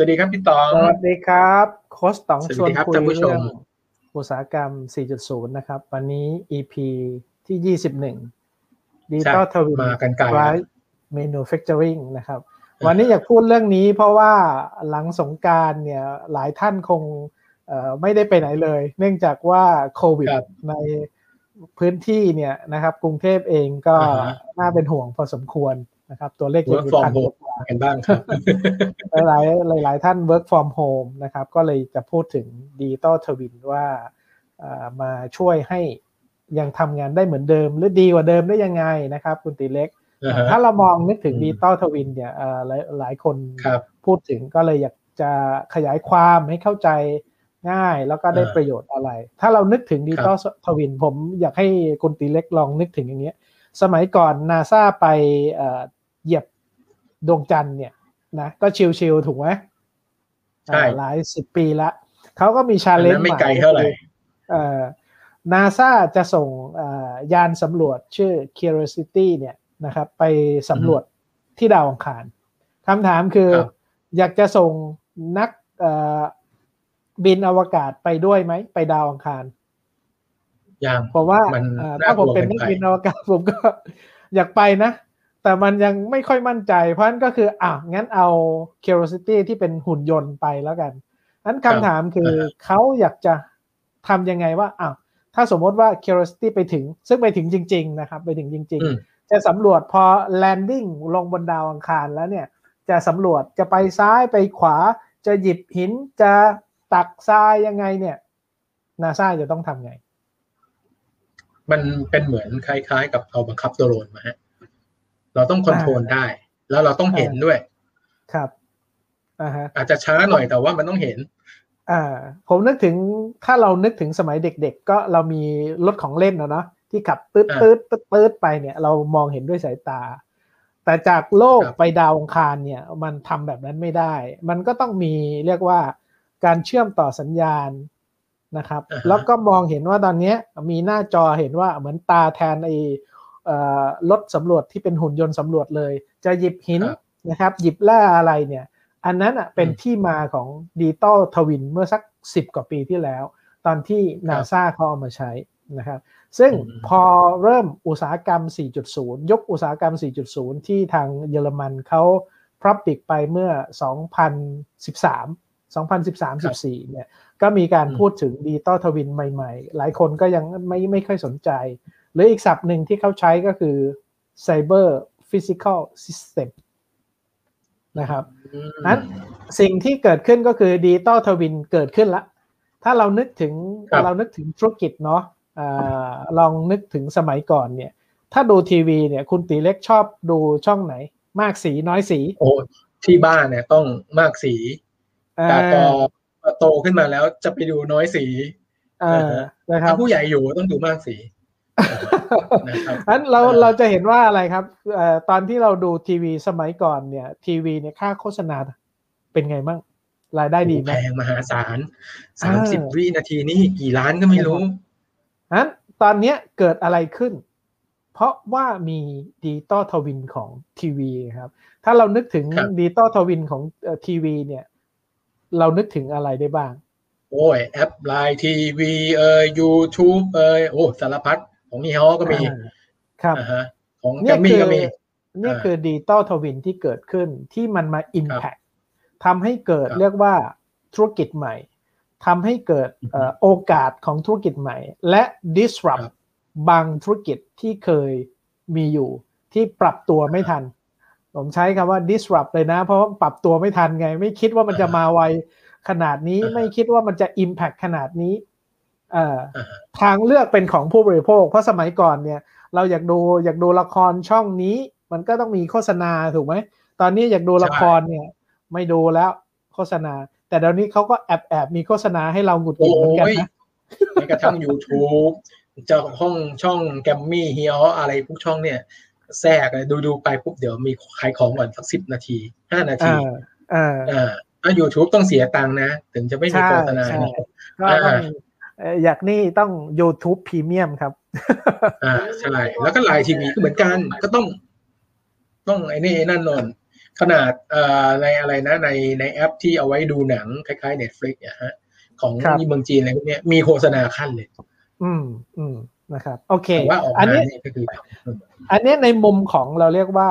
วัสดีครับพี่ตองสวัสดีครับโค้ชตองสวัสชวนดีครับคุยท่านผู้ชเรื่มองอุตสาหกรรม 4.0 นะครับ วันนี้ EP ที่ 21 Digital ใช่ Twin มากันไกล Drive Manufacturing นะครับ วันนี้อยากพูดเรื่องนี้เพราะว่าหลังสงกรารเนี่ยหลายท่านคงเอ่อไม่ได้ไปไหนเลย เนื่องจากว่าโควิดครับในพื้นที่เนี่ยนะครับ กรุงเทพเองก็อ่าฮะน่าเป็นห่วงพอสมควร นะครับ ตัวเลข work ยัง from พัน home กว่ากันบ้างครับหลายหลายหลายๆท่าน work from home นะครับ ก็เลยจะพูดถึง Digital Twin ว่าเอ่อมาช่วยให้ยังทำงานได้เหมือนเดิม หรือดีกว่าเดิมได้ยังไงนะครับ คุณตีเล็กอ่าฮะถ้าเรามองนึกถึงอืม Digital Twin เนี่ยเอ่อหลายหลายคนครับพูดถึงก็เลยอยากจะขยายความให้เข้าใจง่ายแล้วก็ได้อ่าประโยชน์อะไร ถ้าเรานึกถึง Digital Twin ผมอยากให้คุณตีเล็กลองนึกถึงอย่างเงี้ย สมัยก่อนนาซาไป เอ่อเหยียบดวงจันทร์เนี่ยนะก็ชิลๆถูกไหมใช่อ่าหลายสิบปีละเขาก็มีชาอันเลนนั้จ์นไม่ไกลเท่าไหร่นาซาจะส่งเอ่อยานสำรวจชื่อ Curiosity เนี่ยนะครับ ไปสำรวจที่ดาวอังคารคำถามคือครับอยากจะส่งนักเอ่อบินอวกาศไปด้วยไหม ไปดาวอังคารยังผมว่ามันเอ่อน่าถ้าผมกลัวเป็นเกินันกไปบินอวกาศผมก็อยากไปนะ แต่มันยังไม่ค่อยมั่นใจ เพราะฉะนั้นก็คืออะงั้นเอา Curiosity ที่เป็นหุ่นยนต์ไปแล้วกันนั้นคำถามคือเขาอยากจะทำยังไงว่าอ้าวถ้าสมมติว่า Curiosity ไปถึง ซึ่งไปถึงจริง ๆ นะครับ ไปถึงจริงอืมๆจะสำรวจพอ landing ลงบนดาวอังคารแล้วเนี่ย จะสำรวจจะไปซ้ายไปขวา จะหยิบหินจะตักทรายยังไงเนี่ยนาซาจะต้องทำไง มันเป็นเหมือนคล้าย ๆ กับเอาบังคับโดรนมาฮะ เราต้องคอนโทรลได้ แล้วเราต้องเห็นด้วย ครับอ่าฮะอาจจะช้าหน่อยแต่ว่ามันต้องเห็น อ่า ผมนึกถึงถ้าเรานึกถึงสมัยเด็ก ๆ ก็เรามีรถของเล่นนะเนาะที่ขับตืดอ่าตืดตืดตืดไปเนี่ย เรามองเห็นด้วยสายตา แต่จากโลกครับไปดาวอังคารเนี่ย มันทำแบบนั้นไม่ได้ มันก็ต้องมีเรียกว่าการเชื่อมต่อสัญญาณนะครับอ่าฮะแล้วก็มองเห็นว่าตอนเนี้ยมีหน้าจอเห็นว่าเหมือนตาแทนไอ้เอ่อ รถสำรวจที่เป็นหุ่นยนต์สำรวจเลย จะหยิบหินครับนะครับ หยิบแร่อะไรเนี่ย อันนั้นอะเป็นอืมที่มาของ digital twin เมื่อสักสิบกว่าปีที่แล้ว ตอนที่นาซาเขาเอามาใช้นะครับ ซึ่งอืมพอเริ่มอุตสาหกรรม 4.0 ยกอุตสาหกรรม 4.0 ที่ทางเยอรมันเขาพรับปิกไปเมื่อ 2013 2013-14เนี่ยก็มีการอืมพูดถึงดิจิตอลทวินใหม่ๆ หลายคนก็ยังไม่ไม่ค่อยสนใจห รืออีกศัพท์หนึ่งที่เขาใช้ก็คือ Cyber Physical System นะครับอืมนั้นสิ่งที่เกิดขึ้นก็คือดิจิตอลทวินเกิดขึ้นละ ถ้าเรานึกถึงครับเรานึกถึงธุรกิจเนาะอาลองนึกถึงสมัยก่อนเนี่ย ถ้าดูทีวีเนี่ยคุณตีเล็กชอบดูช่องไหน มากสีน้อยสี โอ้ที่บ้านเนี่ยต้องมากสีแต่พออ่าโตขึ้นมาแล้วจะไปดูน้อยสีอ่านะครัถ้าบผู้ใหญ่อยู่ต้องดูมากสี นะครับอันเราเออเราจะเห็นว่าอะไรครับเอ่อตอนที่เราดูทีวีสมัยก่อนเนี่ย ทีวีเนี่ยค่าโฆษณาเป็นไงบ้างรายได้ดีไหมแพงมหาศาลอ่าสามสิบวินาทีนี่กี่ล้านก็ไม่รู้นั้นตอนเนี้ยเกิดอะไรขึ้น เพราะว่ามี digital twin ของทีวีครับ ถ้าเรานึกถึงครับ digital twin ของทีวีเนี่ย เรานึกถึงอะไรได้บ้าง โอ้ยแอปไลน์ทีวีเอ่ยยูทูบเอ่ยโอ้สารพัด ของฮีฮอก็มีอ่าครับอ่าฮะของเนี่แกรมมี่คือก็มีเนี่ยอ่าคือ digital twin ที่เกิดขึ้นที่มันมา Impact ทำให้เกิดครับเรียกว่าธุรกิจใหม่ทำให้เกิดเอ่อโอกาสของธุรกิจใหม่ และ disrupt ครับบางธุรกิจที่เคยมีอยู่ที่ปรับตัวไม่ทัน ผมใช้คำว่า disrupt เลยนะ เพราะว่าปรับตัวไม่ทันไง ไม่คิดว่ามันจะมาไวขนาดนี้อ่าฮะไม่คิดว่ามันจะ impact ขนาดนี้เอ่ออ่าฮะ ทางเลือกเป็นของผู้บริโภค เพราะสมัยก่อนเนี่ย เราอยากดูอยากดูละครช่องนี้ มันก็ต้องมีโฆษณาถูกไหม ตอนนี้อยากดูละครเนี่ย ไม่ดูแล้วโฆษณา แต่เดี๋ยวนี้เขาก็แอบแอบมีโฆษณาให้เราหงุดหงิดเหมือนกันโอ้ยนะแม้กระทั่ง YouTube เจ้าของช่องแกมมี่ฮีฮออะไรพวกช่องเนี่ยแทรกเลยดูดูไปปุ๊บเดี๋ยวมีขายของก่อนสักสิบนาทีห้านาทีอ่าอ่าอ่าถ้า YouTube ต้องเสียตังค์นะ ถึงจะไม่มีใช่โฆษณาใช่นะก็ต้ องเอ่ออยากนี่ต้อง YouTube Premium ครับ อ่าใช่ แล้วก็ไลน์ทีวีก็เหมือนกัน ก็ต้อง ต้องไอ้นี่ไอ้นั่นนนขนาดเอ่อในอะไรนะ ในในแอปที่เอาไว้ดูหนัง คล้ายๆ Netflix เนี่ยฮะ ของครับเมืองจีนอะไรพวกเนี้ยมีโฆษณาคั่นเลย อืมอืมนะครับ โอเคแต่ว่าออกอันมานี้เนี่ยก็คืออันนี้ในมุมของเราเรียกว่า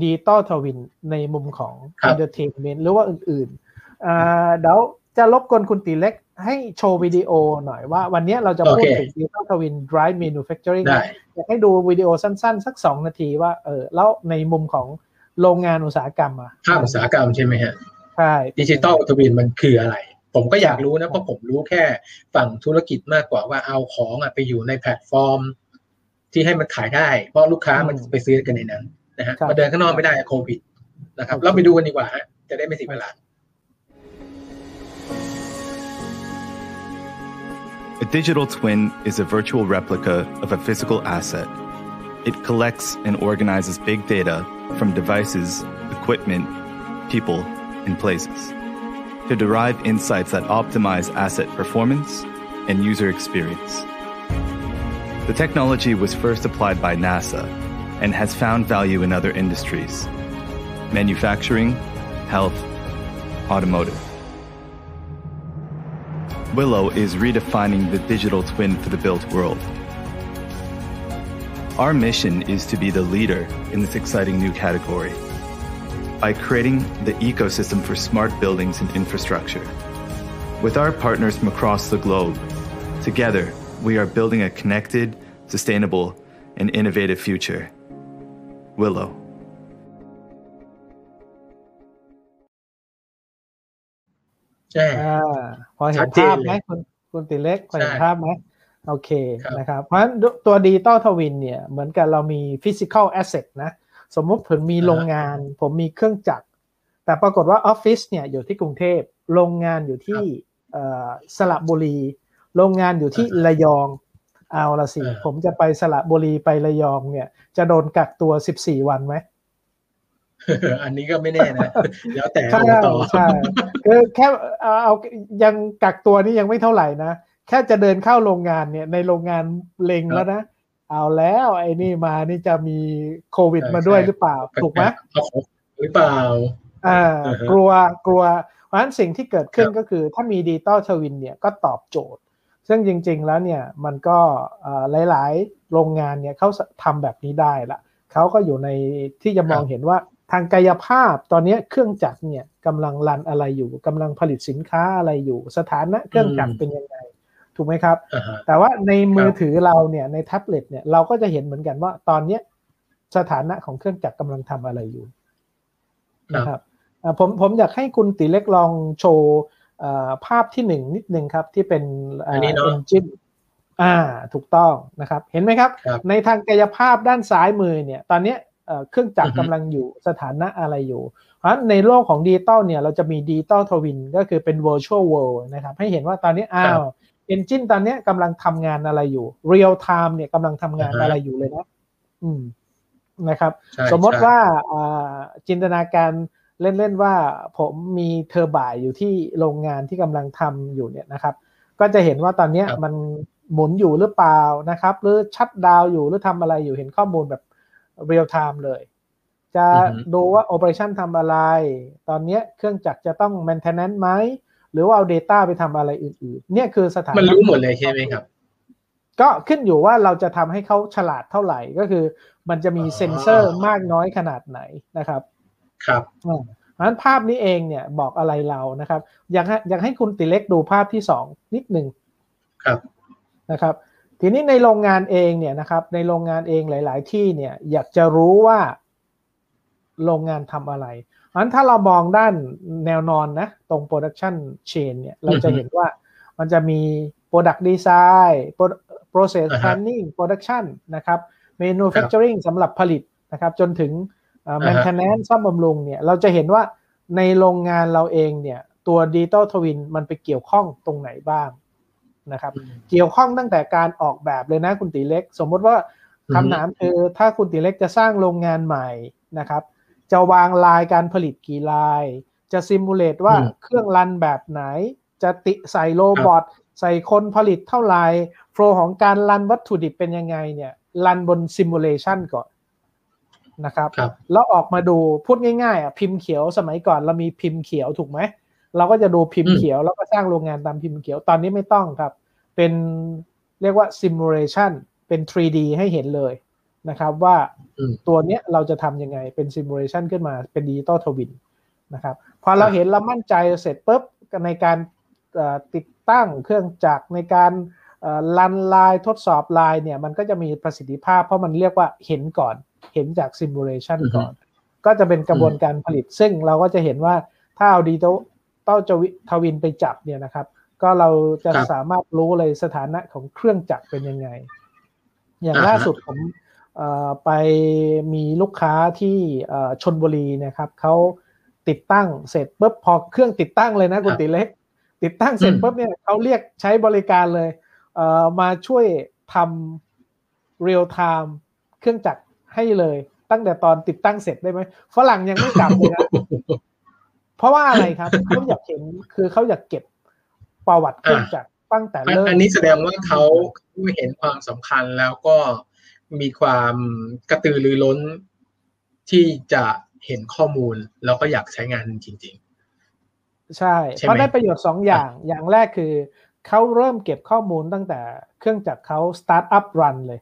digital twin ในมุมของครับ entertainment หรือว่าอื่นๆอ่าเดี๋ยว จะรบกวนคุณตีเล็กให้โชว์วิดีโอหน่อยว่า วันนี้เราจะพูดโอเคถึงดิจิตอลทวิน drive manufacturing ได้อยากให้ดูวิดีโอสั้นๆ สักสองนาทีว่าเออแล้วในมุมของโรงงานอุตสาหกรรมอะภาคอุตสาหกรรมใช่ไหมฮะใช่ digital twin มันคืออะไร ผมก็อยากรู้นะ เพราะผมรู้แค่ฝั่งธุรกิจมากกว่าว่าเอาของอะไปอยู่ในแพลตฟอร์ม ที่ให้มันขายได้ เพราะลูกค้ามันไปซื้อกันในนั้นนะฮะมาเดินข้างนอกไม่ได้โควิดนะครับ เราไปดูกันดีกว่าฮะจะได้ไม่เสียเวลา A digital twin is a virtual replica of a physical asset. It collects and organizes big data from devices, equipment, people, and places to derive insights that optimize asset performance and user experience. The technology was first applied by NASA and has found value in other industries manufacturing, health, automotive. Willow is redefining the digital twin for the built world. Our mission is to be the leader in this exciting new category by creating the ecosystem for smart buildings and infrastructure. With our partners from across the globe, together we are building a connected, sustainable, and innovative future. Willow. Yeah. เห็นชัดเจนภาพไหมเลยคุณคุณติเล็กพอเห็นใช่ภาพไหมโอเคครับนะครับ เพราะฉะนั้นตัว digital twin เนี่ยเหมือนกับเรามี physical asset นะ สมมุติผมมีโรงงาน ผมมีเครื่องจักร แต่ปรากฏว่าออฟฟิศเนี่ยอยู่ที่กรุงเทพโรงงานอยู่ที่เอ่อสระบุรี โรงงานอยู่ที่ระยองเอาละสิอ่าผมจะไปสระบุรีไประยองเนี่ย จะโดนกักตัว 14 วันไหม อันนี้ก็ไม่แน่นะแล้วแต่ใช่ต่อใช่คือแค่เอาเอายังกักตัวนี่ยังไม่เท่าไหร่นะ แค่จะเดินเข้าโรงงานเนี่ย ในโรงงานเล็งแล้วนะ เอาแล้วไอ้นี่มานี่จะมีโควิดมาด้วยหรือเปล่า ถูกไหมเอาของหรือเปล่าอ่าอือฮะกลัวกลัว เพราะฉะนั้นสิ่งที่เกิดขึ้นครับก็คือ ถ้ามี digital twin เนี่ยก็ตอบโจทย์ ซึ่งจริง ๆ แล้วเนี่ยมันก็เอ่อหลาย ๆ โรงงานเนี่ยเขาทำแบบนี้ได้ละเขาก็อยู่ในที่จะมองครับเห็นว่าทางกายภาพตอนนี้เครื่องจักรเนี่ยกำลัง run อะไรอยู่กำลังผลิตสินค้าอะไรอยู่ สถานะเครื่องจักรเป็นยังไงถูกไหมครับอ่าฮะแต่ว่าในมือครับถือเราเนี่ยในแท็บเล็ตเนี่ยเราก็จะเห็นเหมือนกันว่าตอนเนี้ยสถานะของเครื่องจักรกำลังทำอะไรอยู่นะครับอ่าผมผมอยากให้คุณติเล็กลองโชว์อ่าภาพที่หนึ่งนิดนึงครับที่เป็นอันนี้เนอะ engine อ่าถูกต้องนะครับ เห็นไหมครับครับ ในทางกายภาพด้านซ้ายมือเนี่ย ตอนเนี้ย เอ่อเครื่องจักอือฮึกำลังอยู่สถานะอะไรอยู่ เพราะฉะนั้นในโลกของดิจิตอลเนี่ยเราจะมี digital twin ก็คือเป็น virtual world นะครับให้เห็นว่าตอนนี้อ้าว engine ตอนเนี้ยกำลังทำงานอะไรอยู่ real time เนี่ยกำลังทำงานอ่าฮะอะไรอยู่เลยนะอืมนะครับใช่สมมติใช่ว่าอ่าจินตนาการเล่น ๆ ว่าผมมี turbine อยู่ที่โรงงานที่กำลังทำอยู่เนี่ยนะครับ ก็จะเห็นว่าตอนเนี้ยครับมันหมุนอยู่หรือเปล่านะครับ หรือ shutdown อยู่หรือทำอะไรอยู่เห็นข้อมูลแบบ real time เลย จะอือฮึดูว่า Operation ทำอะไร ตอนเนี้ยเครื่องจักรจะต้อง maintenance ไหม หรือว่าเอา Data ไปทำอะไรอื่นๆ เนี่ยคือสถานะมันรู้หมดเลยใช่ไหมครับ ก็ขึ้นอยู่ว่าเราจะทำให้เขาฉลาดเท่าไหร่ก็คือ มันจะมีอ๋อเซ็นเซอร์มากน้อยขนาดไหนนะครับ ครับอ่าเพราะฉะนั้นภาพนี้เองเนี่ยบอกอะไรเรานะครับ อยากให้อยากให้คุณติเล็กดูภาพที่สองนิดหนึ่งครับนะครับ ทีนี้ในโรงงานเองเนี่ยนะครับ ในโรงงานเองหลาย ๆ ที่เนี่ยอยากจะรู้ว่าโรงงานทำอะไรเพราะฉะนั้นถ้าเรามองด้านแนวนอนนะ ตรง production chain เนี่ยเราจะเห็นว่ามันจะมี product design pro- process อ่าฮะ planning production นะครับ manufacturing สำหรับผลิตนะครับ จนถึงเอ่ออ่าฮะ maintenance ซ่อมบำรุงเนี่ย เราจะเห็นว่าในโรงงานเราเองเนี่ย ตัว digital twin มันไปเกี่ยวข้องตรงไหนบ้าง นะครับ เกี่ยวข้องตั้งแต่การออกแบบเลยนะคุณตีเล็ก สมมุติว่าอือฮึคำถามคือถ้าคุณตีเล็กจะสร้างโรงงานใหม่นะครับ จะวางลายการผลิตกี่ลาย จะ simulate ว่าอืมเครื่อง run แบบไหน จะติใส่ robot ใส่คนผลิตเท่าไหร่ flow ของการ run วัตถุดิบเป็นยังไงเนี่ย run บน simulation ก่อนนะครับครับแล้วออกมาดูพูดง่ายๆอะพิมพ์เขียวสมัยก่อนเรามีพิมพ์เขียวถูกไหม เราก็จะดูพิมพ์เขียวแล้วก็สร้างโรงงานตามพิมพ์เขียวตอนนี้ไม่ต้องครับ เป็นเรียกว่า simulation เป็น 3D ให้เห็นเลยนะครับว่าอืมตัวเนี้ยเราจะทำยังไงเป็น simulation ขึ้นมาเป็นดิจิตอลทวินนะครับพอเราเห็นเรามั่นใจเสร็จปุ๊บในการเอ่อติดตั้งเครื่องจักรในการเอ่อรันไลน์ทดสอบไลน์เนี่ยมันก็จะมีประสิทธิภาพ เพราะมันเรียกว่าเห็นก่อนเห็นจาก simulation อือฮึก่อน ก็จะเป็นกระบวนการผลิตซึ่งเราก็จะเห็นว่าถ้าเอาดิจิตอล ทวินไปจับเนี่ยนะครับ ก็เราจะครับสามารถรู้เลยสถานะของเครื่องจักรเป็นยังไง อย่างอ่าฮะล่าสุดผมเอ่อไปมีลูกค้าที่เอ่อชนบุรีนะครับเขาติดตั้งเสร็จปุ๊บพอเครื่องติดตั้งเลยนะคุณติเล็ก ติดตั้งเสร็จปุ๊บเนี่ยเขาเรียกใช้บริการเลยเอ่อมาช่วยทำเรียลไทม์เครื่องจักรให้เลย ตั้งแต่ตอนติดตั้งเสร็จได้ไหมฝรั่งยังไม่กลับเลยนะ เพราะว่าอะไรครับเขาอยากเห็นคือเขาอยากเก็บประวัติเครื่องจักรตั้งแต่อันเริ่มอันนี้แสดงว่าเขาเห็นความสำคัญแล้วก็มีความกระตือรือร้นที่จะเห็นข้อมูลแล้วก็อยากใช้งานจริงใช่ใช่ไหมเพราะได้ประโยชน์สองอย่างอย่างแรกคือเขาเริ่มเก็บข้อมูลตั้งแต่เครื่องจักรเขา start up run เลย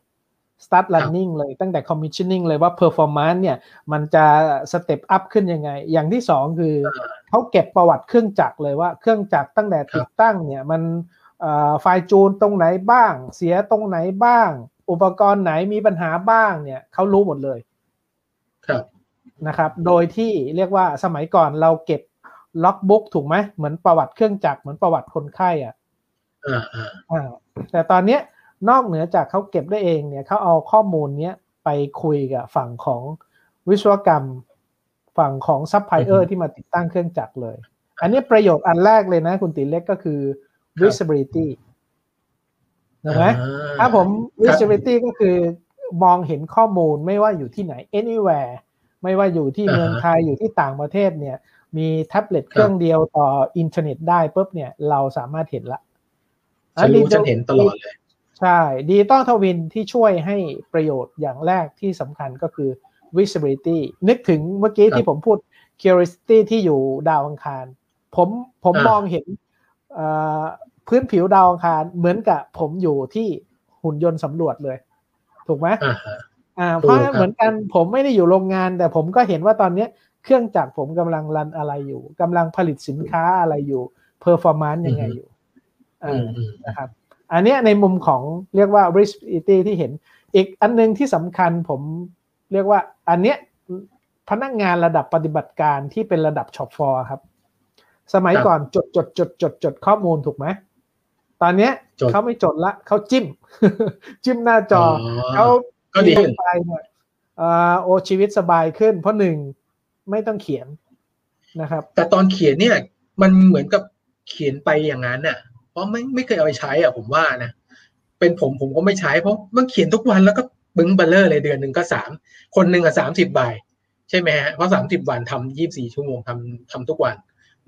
start running เลยตั้งแต่ commissioning เลยว่า performance เนี่ยมันจะ step up ขึ้นยังไง อย่างที่สองคือเขาเก็บประวัติเครื่องจักรเลยว่าเครื่องจักรตั้งแต่ติดตั้งเนี่ยมันเอ่อไฟล์จูนตรงไหนบ้าง เสียตรงไหนบ้าง อุปกรณ์ไหนมีปัญหาบ้างเนี่ยเขารู้หมดเลยๆครับนะครับ โดยที่เรียกว่าสมัยก่อนเราเก็บล็อกบุ๊กถูกไหมเหมือนประวัติเครื่องจักรเหมือนประวัติคนไข้อะอ่าอ่าอ่าแต่ตอนเนี้ย นอกเหนือจากเขาเก็บได้เองเนี่ยเขาเอาข้อมูลเนี้ยไปคุยกับฝั่งของวิศวกรรมฝั่งของซัพพลายเออร์ที่มาติดตั้งเครื่องจักรเลย อันนี้ประโยชน์อันแรกเลยนะคุณติเล็กก็คือ visibility นะไหมอ่ถ้าผม visibility ก็คือมองเห็นข้อมูลไม่ว่าอยู่ที่ไหน anywhere ไม่ว่าอยู่ที่อ่าฮะเมืองไทยอยู่ที่ต่างประเทศเนี่ย มีแท็บเล็ตเครื่องเดียวต่ออินเทอร์เน็ตได้ปุ๊บเนี่ย เราสามารถเห็นละฉันรู้ฉันเห็นตลอดเลย ใช่ digital twin ที่ช่วยให้ประโยชน์อย่างแรกที่สำคัญก็คือ visibility นึกถึงเมื่อกี้ครับที่ผมพูด curiosity ที่อยู่ดาวอังคาร ผมผมอ่ามมองเห็นเอ่อพื้นผิวดาวอังคารเหมือนกับผมอยู่ที่หุ่นยนต์สำรวจเลย ถูกไหมอ่าฮะอ่าถูกเพราะครับเหมือนกันผมไม่ได้อยู่โรงงาน แต่ผมก็เห็นว่าตอนเนี้ยเครื่องจักรผมกำลัง run อะไรอยู่กำลังผลิตสินค้าอะไรอยู่ performance ยังไงอยู่อือ่ามอืมนะครับ อันเนี้ยในมุมของเรียกว่า visibility ที่เห็น อีกอันหนึงที่สำคัญผมเรียกว่าอันเนี้ยพนักงานระดับปฏิบัติการที่เป็นระดับ shop floor ครับ สมัยครับก่อนจดจดจดจดจดข้อมูลถูกไหมตอนเนี้ยจดเขาไม่จดละเขาจิ้ม จิ้มหน้าจออเขาก็ดีขึ้นไปเนี่ยเอ่อโอชีวิตสบายขึ้น เพราะหนึ่งไม่ต้องเขียนนะครับ แต่ตอนเขียนเนี่ย มันเหมือนกับเขียนไปอย่างนั้นน่ะ เพราะไม่ไม่เคยเอาไปใช้อะผมว่านะเป็นผมผมก็ไม่ใช้เพราะมันเขียนทุกวันแล้วก็บึ้งเบลเลอร์เลยเดือนหนึ่งก็สามคนหนึ่งอะสามสิบใบใช่ไหมฮะเพราะสามสิบวันทำยี่บสี่ชั่วโมงทำทำทุกวัน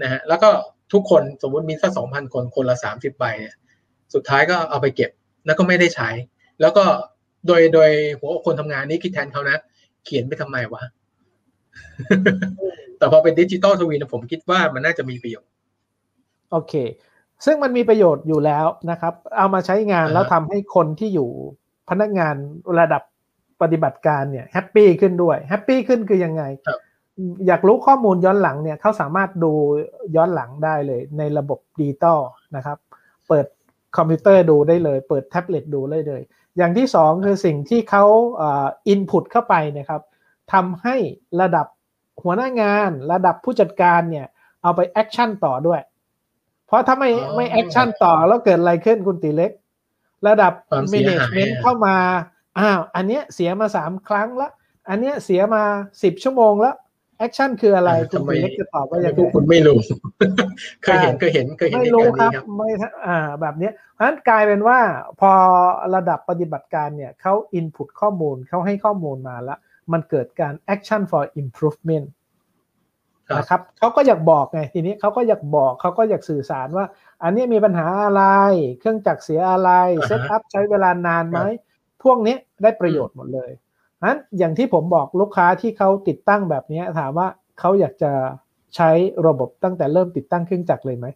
นะฮะแล้วก็ทุกคนสมมติมีสักสองพันคนคนละสามสิบใบเนี่ยสุดท้ายก็เอาไปเก็บแล้วก็ไม่ได้ใช้ แล้วก็โดยโดยหัวคนทำงานนี้คิดแทนเขานะ เขียนไปทำไมวะ แต่พอเป็น digital twin ผมคิดว่ามันน่าจะมีประโยชน์โอเค ซึ่งมันมีประโยชน์อยู่แล้วนะครับ เอามาใช้งานอ่าฮะแล้วทำให้คนที่อยู่พนักงานระดับปฏิบัติการเนี่ย happy ขึ้นด้วย happy ขึ้นคือยังไง อยากรู้ข้อมูลย้อนหลังเนี่ยเขาสามารถดูย้อนหลังได้เลย ในระบบดิจิตอลนะครับ เปิดคอมพิวเตอร์ดูได้เลย เปิดแท็บเล็ตดูได้เลย อย่างที่สองคือสิ่งที่เขา input เข้าไปนะครับทำให้ระดับหัวหน้างานระดับผู้จัดการเนี่ยเอาไป action ต่อด้วยเพ ราะถ้าไม่อ๋อไม่ action ต่อแล้วเกิดอะไรขึ้นคุณตีเล็ก ระดับความเสียหาย management เข้ามาอ้าวอันเนี้ยเสียมาสามครั้งละ อันเนี้ยเสียมาสิบชั่วโมงแล้วแอคชั่นคืออะไรอ่าคุณทำไมตีเล็กจะตอบว่ายังพวกไงคุณไม่รู้เคยเห็นเคยเห็นเคยเห็นไม่เหตุรู้การณ์ครับนี้ครับไม่อ่าแบบเนี้ยเพราะฉะนั้นกลายเป็นว่าพอระดับปฏิบัติการเนี่ยเขา input ข้อมูลเขาให้ข้อมูลมาแล้ว มันเกิดการ action for improvement ครับ นะครับเขาก็อยากบอกไงทีนี้เขาก็อยากบอกเขาก็อยากสื่อสารว่า อันนี้มีปัญหาอะไร เครื่องจักรเสียอะไรอ่าฮะเซตอัพใช้เวลานานไหมพวกนี้ได้ประโยชน์หมดเลยนั้นอย่างที่ผมบอกลูกค้าที่เขาติดตั้งแบบนี้ถามว่าเขาอยากจะใช้ระบบตั้งแต่เริ่มติดตั้งเครื่องจักรเลยไหม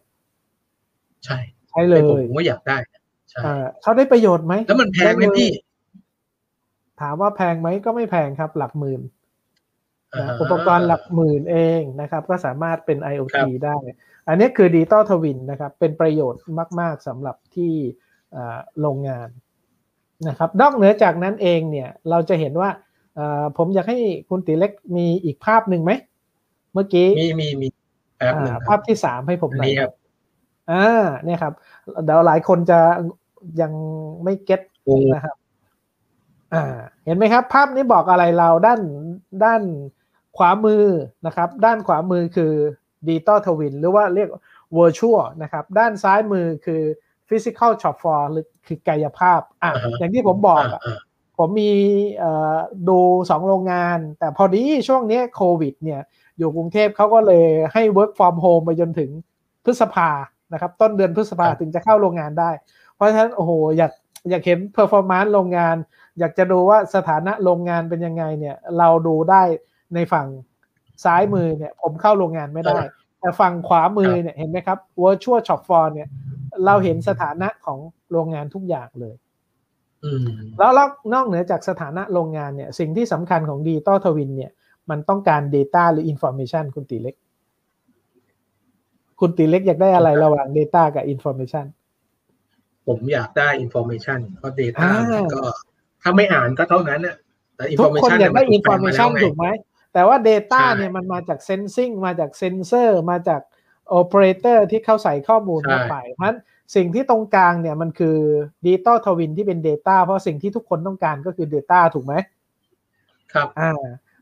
ใช่ ใช้เลยผมก็อยากได้ใช่อ่าเขาได้ประโยชน์ไหมแล้วมันแพงไหมพี่ ถามว่าแพงไหมก็ไม่แพงครับ หลักหมื่นอ่า นะฮะอุปกรณ์หลักหมื่นเองนะครับ ก็สามารถเป็น IoT ครับได้ อันนี้คือ digital twin นะครับ เป็นประโยชน์มาก ๆสำหรับที่อ่าโรงงานนะครับนอกเหนือจากนั้นเองเนี่ยเราจะเห็นว่าอ่าผมอยากให้คุณติเล็กมีอีกภาพหนึ่งไหม เมื่อกี้ มีมีมีแป๊บหนึ่งอ่าคภารับพที่สามให้ผมอันหน่อยนี้ครับอ่าเนี่ยครับเดี๋ยวหลายคนจะยังไม่เก็ตโอ้นะครับ อ่า เห็นไหมครับ ภาพนี้บอกอะไรเราด้านด้าน ขวามือนะครับ ด้านขวามือคือดิจิตอลทวินหรือว่าเรียก virtual นะครับ ด้านซ้ายมือคือ physical shop floor หรือคือกายภาพอะอ่าฮะอย่างที่ผมบอกอ่าอะอ่าผมมีเอ่อดูสองโรงงาน แต่พอดีช่วงนี้โควิดเนี่ยอยู่กรุงเทพเขาก็เลยให้ work from home ไปจนถึงพฤษภานะครับ ต้นเดือนพฤษภาครับถึงจะเข้าโรงงานได้ เพราะฉะนั้นโอ้โหอยากอยากเห็น performance โรงงาน อยากจะดูว่าสถานะโรงงานเป็นยังไงเนี่ย เราดูได้ ในฝั่งซ้ายมือเนี่ย ผมเข้าโรงงานไม่ได้ แต่ฝั่งขวามือเนี่ยเห็นไหมครับ virtual shop floor เนี่ย เราเห็นสถานะของโรงงานทุกอย่างเลยอืมแล้วนอกเหนือจากสถานะโรงงานเนี่ย สิ่งที่สำคัญของ digital twin เนี่ย มันต้องการ Data หรือ Information คุณตีเล็ก คุณตีเล็กอยากได้อะไรระหว่าง Data กับ Information ผมอยากได้ information เพราะ data อ่ามันก็ถ้าไม่อ่านก็เท่านั้นน่ะแต่ทุกคน information อยากได้เมัถูแปลงมาแล้ว Information ไงถูกไหม แต่ว่า Data ใช่เนี่ยมันมาจาก Sensing มาจาก Sensor มาจาก Operator ที่เขาใส่ข้อมูลเข้าไปเพราะฉะนั้นสิ่งที่ตรงกลางเนี่ยมันคือดิจิตอลทวินที่เป็น Data เพราะสิ่งที่ทุกคนต้องการก็คือ Data ถูกไหมครับอ่า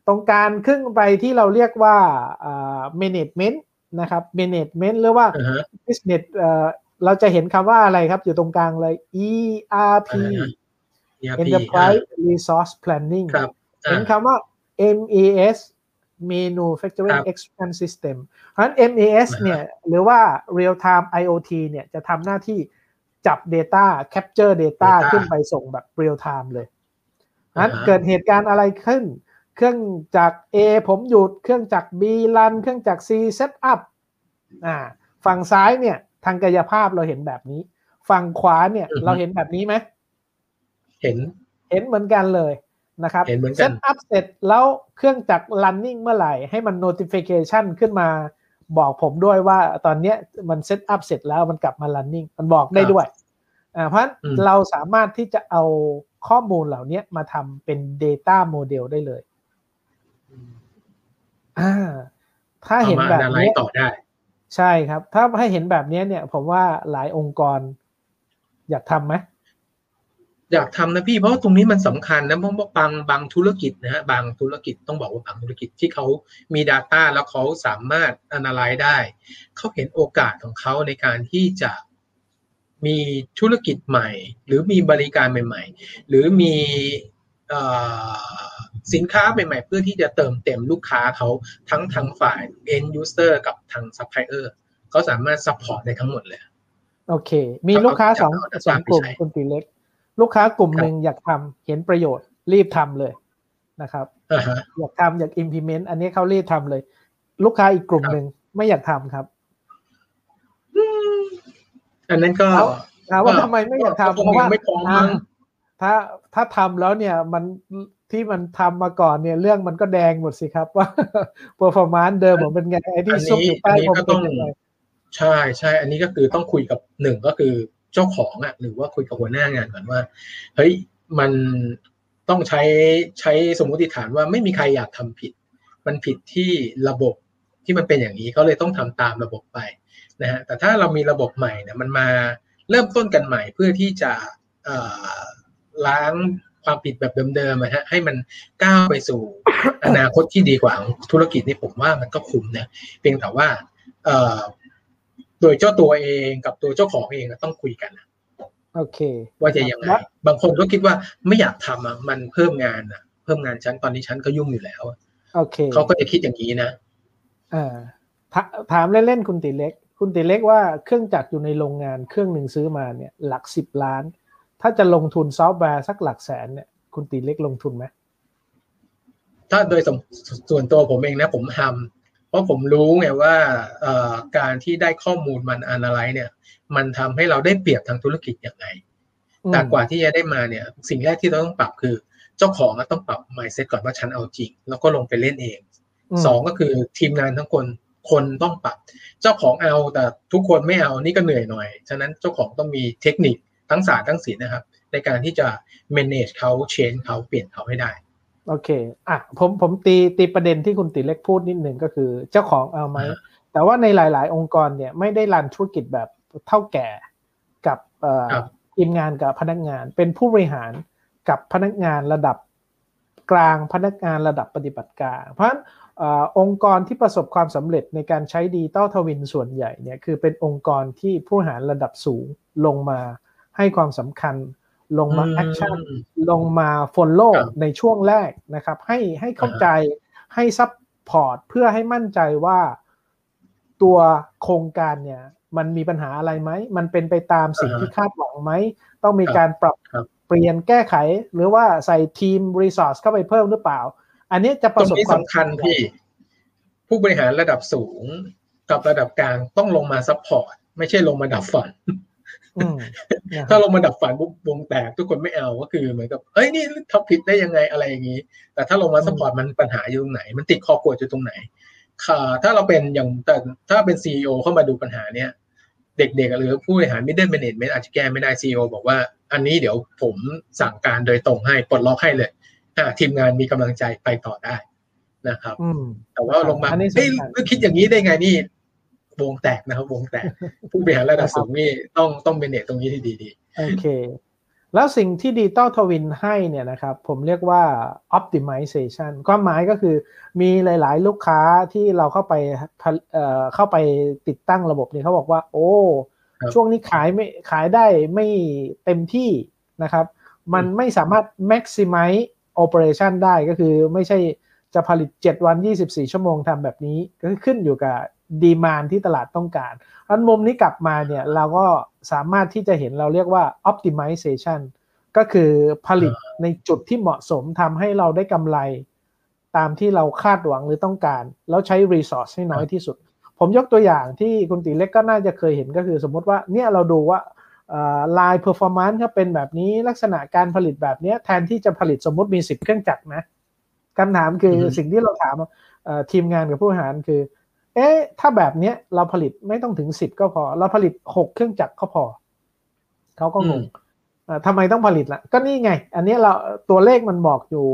ตรงกลารครึ่งไปที่เราเรียกว่าอ่า management นะครับ management หรือว่าอ่าฮะ business เอ่อเราจะเห็นคำว่าอะไรครับ อยู่ตรงกลางเลย ERP อ่าฮะ ERP Enterprise Resource Planning ครับเห็นอ่าคำว่า MES Manufacturing ครับ Expansion System เพราะฉะนั้น MES อ่าฮะเนี่ยหรือว่า Real Time IoT เนี่ยจะทำหน้าที่จับ Data Capture Data Data ขึ้นไปส่งแบบ Real Time เลยนั้นอ่าฮะเกิดเหตุการณ์อะไรขึ้น เครื่องจาก A ผมหยุด เครื่องจาก B run เครื่องจักร C set up อ่า ฝั่งซ้ายเนี่ย ทางกายภาพเราเห็นแบบนี้ ฝั่งขวาเนี่ยอือฮึเราเห็นแบบนี้ไหม เห็น เห็นเหมือนกันเลย นะครับเห็นเหมือนกัน set up เสร็จแล้วเครื่องจักร running เมื่อไหร่ ให้มัน notification ขึ้นมาบอกผมด้วยว่าตอนเนี้ยมัน set up เสร็จแล้วมันกลับมา running มันบอกได้ด้วยอ่าเพราะฉะนั้นอืมเราสามารถที่จะเอาข้อมูลเหล่านี้มาทำเป็น data model ได้เลยอ่าถ้าเอาเห็นมาแบบอะไรเนี้ยต่อได้ ใช่ครับ ถ้าให้เห็นแบบเนี้ยเนี่ย ผมว่าหลายองค์กรอยากทำไหม อยากทำนะพี่เพราะตรงนี้มันสำคัญนะเพราะบางบางธุรกิจนะฮะบางธุรกิจต้องบอกว่าบางธุรกิจที่เขามี Data แล้วเขาสามารถ analyze ได้ เขาเห็นโอกาสของเขาในการที่จะมีธุรกิจใหม่ หรือมีบริการใหม่ ๆ หรือมีสินค้าใหม่ ๆ เพื่อที่จะเติมเต็มลูกค้าเขาทั้งทางฝ่าย end user กับทาง supplier เขาสามารถ support ได้ทั้งหมดเลย โอเค มีลูกค้าสองสองกลุ่มคุณตีเล็ก ลูกค้ากลุ่มครับหนึ่งอยากทำเห็นประโยชน์รีบทำเลยนะครับอ่าฮะอยากทำอยาก implement อันนี้เขารีบทำเลย ลูกค้าอีกกลุ่มครับหนึ่งไม่อยากทำครับอันนั้นก็เอาถามว่าก็ทำไมไม่อยากก็ทำคงเพราะว่ายังไม่พร้อมมั้งถ้าถ้าทำแล้วเนี่ยมันที่มันทำมาก่อนเนี่ยเรื่องมันก็แดงหมดสิครับว่า performance เดิมผมเป็นไงไอ้ที่อันนี้ซุกอยู่ใต้อันนี้ผมก็เป็ต้นองยังไงใช่ใช่ อันนี้ก็คือต้องคุยกับหนึ่งก็คือ เจ้าของอะหรือว่าคุยกับหัวหน้างานก่อนว่าเฮ้ยมันต้องใช้ใช้สมมติฐานว่าไม่มีใครอยากทำผิด มันผิดที่ระบบที่มันเป็นอย่างนี้เขาเลยต้องทำตามระบบไปนะฮะแต่ถ้าเรามีระบบใหม่เนี่ยมันมาเริ่มต้นกันใหม่เพื่อที่จะล้างความผิดแบบเดิมๆนะฮะให้มันก้าวไปสู่อนาคตที่ดีกว่าของธุรกิจนี่ผมว่ามันก็คุ้มนะเพียงแต่ว่า โดยเจ้าตัวเองกับตัวเจ้าของเองอะต้องคุยกันนะโอเค ว่าจะยังไงแล้วบางคนก็คิดว่าไม่อยากทำอะมันเพิ่มงานอะ เพิ่มงานฉันตอนนี้ฉันก็ยุ่งอยู่แล้วอะโอเคเขาก็จะคิดอย่างนี้นะอ่าถาถามเล่นๆคุณติเล็ก คุณติเล็กว่าเครื่องจักรอยู่ในโรงงานเครื่องหนึ่งซื้อมาเนี่ย หลักสิบล้าน ถ้าจะลงทุนซอฟต์แวร์สักหลักแสนเนี่ยคุณติเล็กลงทุนไหมถ้าโดยส่วนตัวผมเองนะ ผมทำ เพราะผมรู้ไงว่าการที่ได้ข้อมูลมันอนอะไรเนี่ย มันทำให้เราได้เปรียบทางธุรกิจอย่างไรแต่กว่าที่จะได้มาเนี่ย สิ่งแรกที่เราต้องปรับคือ เจ้าของต้องปรับ mindset ก่อนว่าฉันเอาจริง แล้วก็ลงไปเล่นเองสองก็คือทีมงานทั้งคนคนต้องปรับ เจ้าของเอาแต่ทุกคนไม่เอานี่ก็เหนื่อยหน่อย ฉะนั้นเจ้าของต้องมีเทคนิคทั้งศาสตร์ทั้งศิลป์นะครับ ในการที่จะ manage เขา change เขาเปลี่ยนเขาให้ได้ โอเค อะ ผม ผมตี ตีประเด็นที่คุณติเล็กพูดนิดหนึ่งก็คือเจ้าของเอาไหม แต่ว่าในหลาย ๆ องค์กรเนี่ยไม่ได้รันธุรกิจแบบเท่าแก่กับทีมงานกับพนักงาน เป็นผู้บริหารกับพนักงานระดับกลางพนักงานระดับปฏิบัติการ เพราะฉะนั้นองค์กรที่ประสบความสำเร็จในการใช้ดีต้าทวินส่วนใหญ่เนี่ยคือเป็นองค์กรที่ผู้บริหารระดับสูงลงมาให้ความสำคัญ ลงมา action ลงมา follow ในช่วงแรกนะครับ ให้ให้เข้าใจให้ support เพื่อให้มั่นใจว่าตัวโครงการเนี่ย มันมีปัญหาอะไรไหม มันเป็นไปตามสิ่งที่คาดหวังไหม ต้องมีการปรับเปลี่ยนแก้ไข หรือว่าใส่ทีม resource เข้าไปเพิ่มหรือเปล่า อันนี้จะประสบความสำเร็จพี่ ผู้บริหารระดับสูงกับระดับกลางต้องลงมา support ไม่ใช่ลงมาดับฝัน ถ้าลงมาดับฝันปุ๊บวงแตกทุกคนไม่เอาก็คือเหมือนกับเอ้ยนี่ทำผิดได้ยังไงอะไรอย่างนี้ แต่ถ้าลงมา support มันปัญหาอยู่ตรงไหน มันติดคอขวดอยู่ตรงไหนค่ะถ้าเราเป็นอย่างแต่ถ้าเป็น CEO เข้ามาดูปัญหาเนี้ยเด็กๆหรือผู้บริหารไม่ได้ management อาจจะแก้ไม่ได้ CEO บอกว่า อันนี้เดี๋ยวผมสั่งการโดยตรงให้ปลดล็อกให้เลยทีมงานมีกำลังใจไปต่อได้นะครับแต่ว่าลงมาเฮ้ยคิดอย่างนี้ได้ไงนี่ วงแตกนะครับ วงแตกผู้บริหารระดับสูงนี่ต้องต้องเป็นเนตตรงนี้ที่ดีๆโอเค แล้วสิ่งที่ Digital Twin ให้เนี่ยนะครับ ผมเรียกว่า optimization ความหมายก็คือมีหลาย ๆ ลูกค้าที่เราเข้าไปเข้าไปติดตั้งระบบนี้เขาบอกว่า โอ้ ช่วงนี้ขายไม่ขายได้ไม่เต็มที่นะครับ มันไม่สามารถ maximize operation ได้ก็คือไม่ใช่จะผลิต 7 วัน 24 ชั่วโมงทำแบบนี้ก็ขึ้นอยู่กับ ดีมานที่ตลาดต้องการอันมุมนี้กลับมาเนี่ยเราก็สามารถที่จะเห็นเราเรียกว่า optimization ก็คือผลิตในจุดที่เหมาะสมทำให้เราได้กำไรตามที่เราคาดหวังหรือต้องการ แล้วใช้ resource ให้น้อยที่สุด ผมยกตัวอย่างที่คุณตีเล็กก็น่าจะเคยเห็นก็คือสมมติว่าเนี่ยเราดูว่าลาย performance เขาเป็นแบบนี้ลักษณะการผลิตแบบนี้แทนที่จะผลิตสมมติมี 10 เครื่องจักรนะคำถามคือสิ่งที่เราถามทีมงานกับผู้บริหารคือ เอ๊ะถ้าแบบเนี้ยเราผลิตไม่ต้องถึงสิบก็พอ เราผลิตหกเครื่องจักรก็พอ เขาก็งงทำไมต้องผลิตละ่ะ ก็นี่ไง อันนี้เราตัวเลขมันบอกอยู่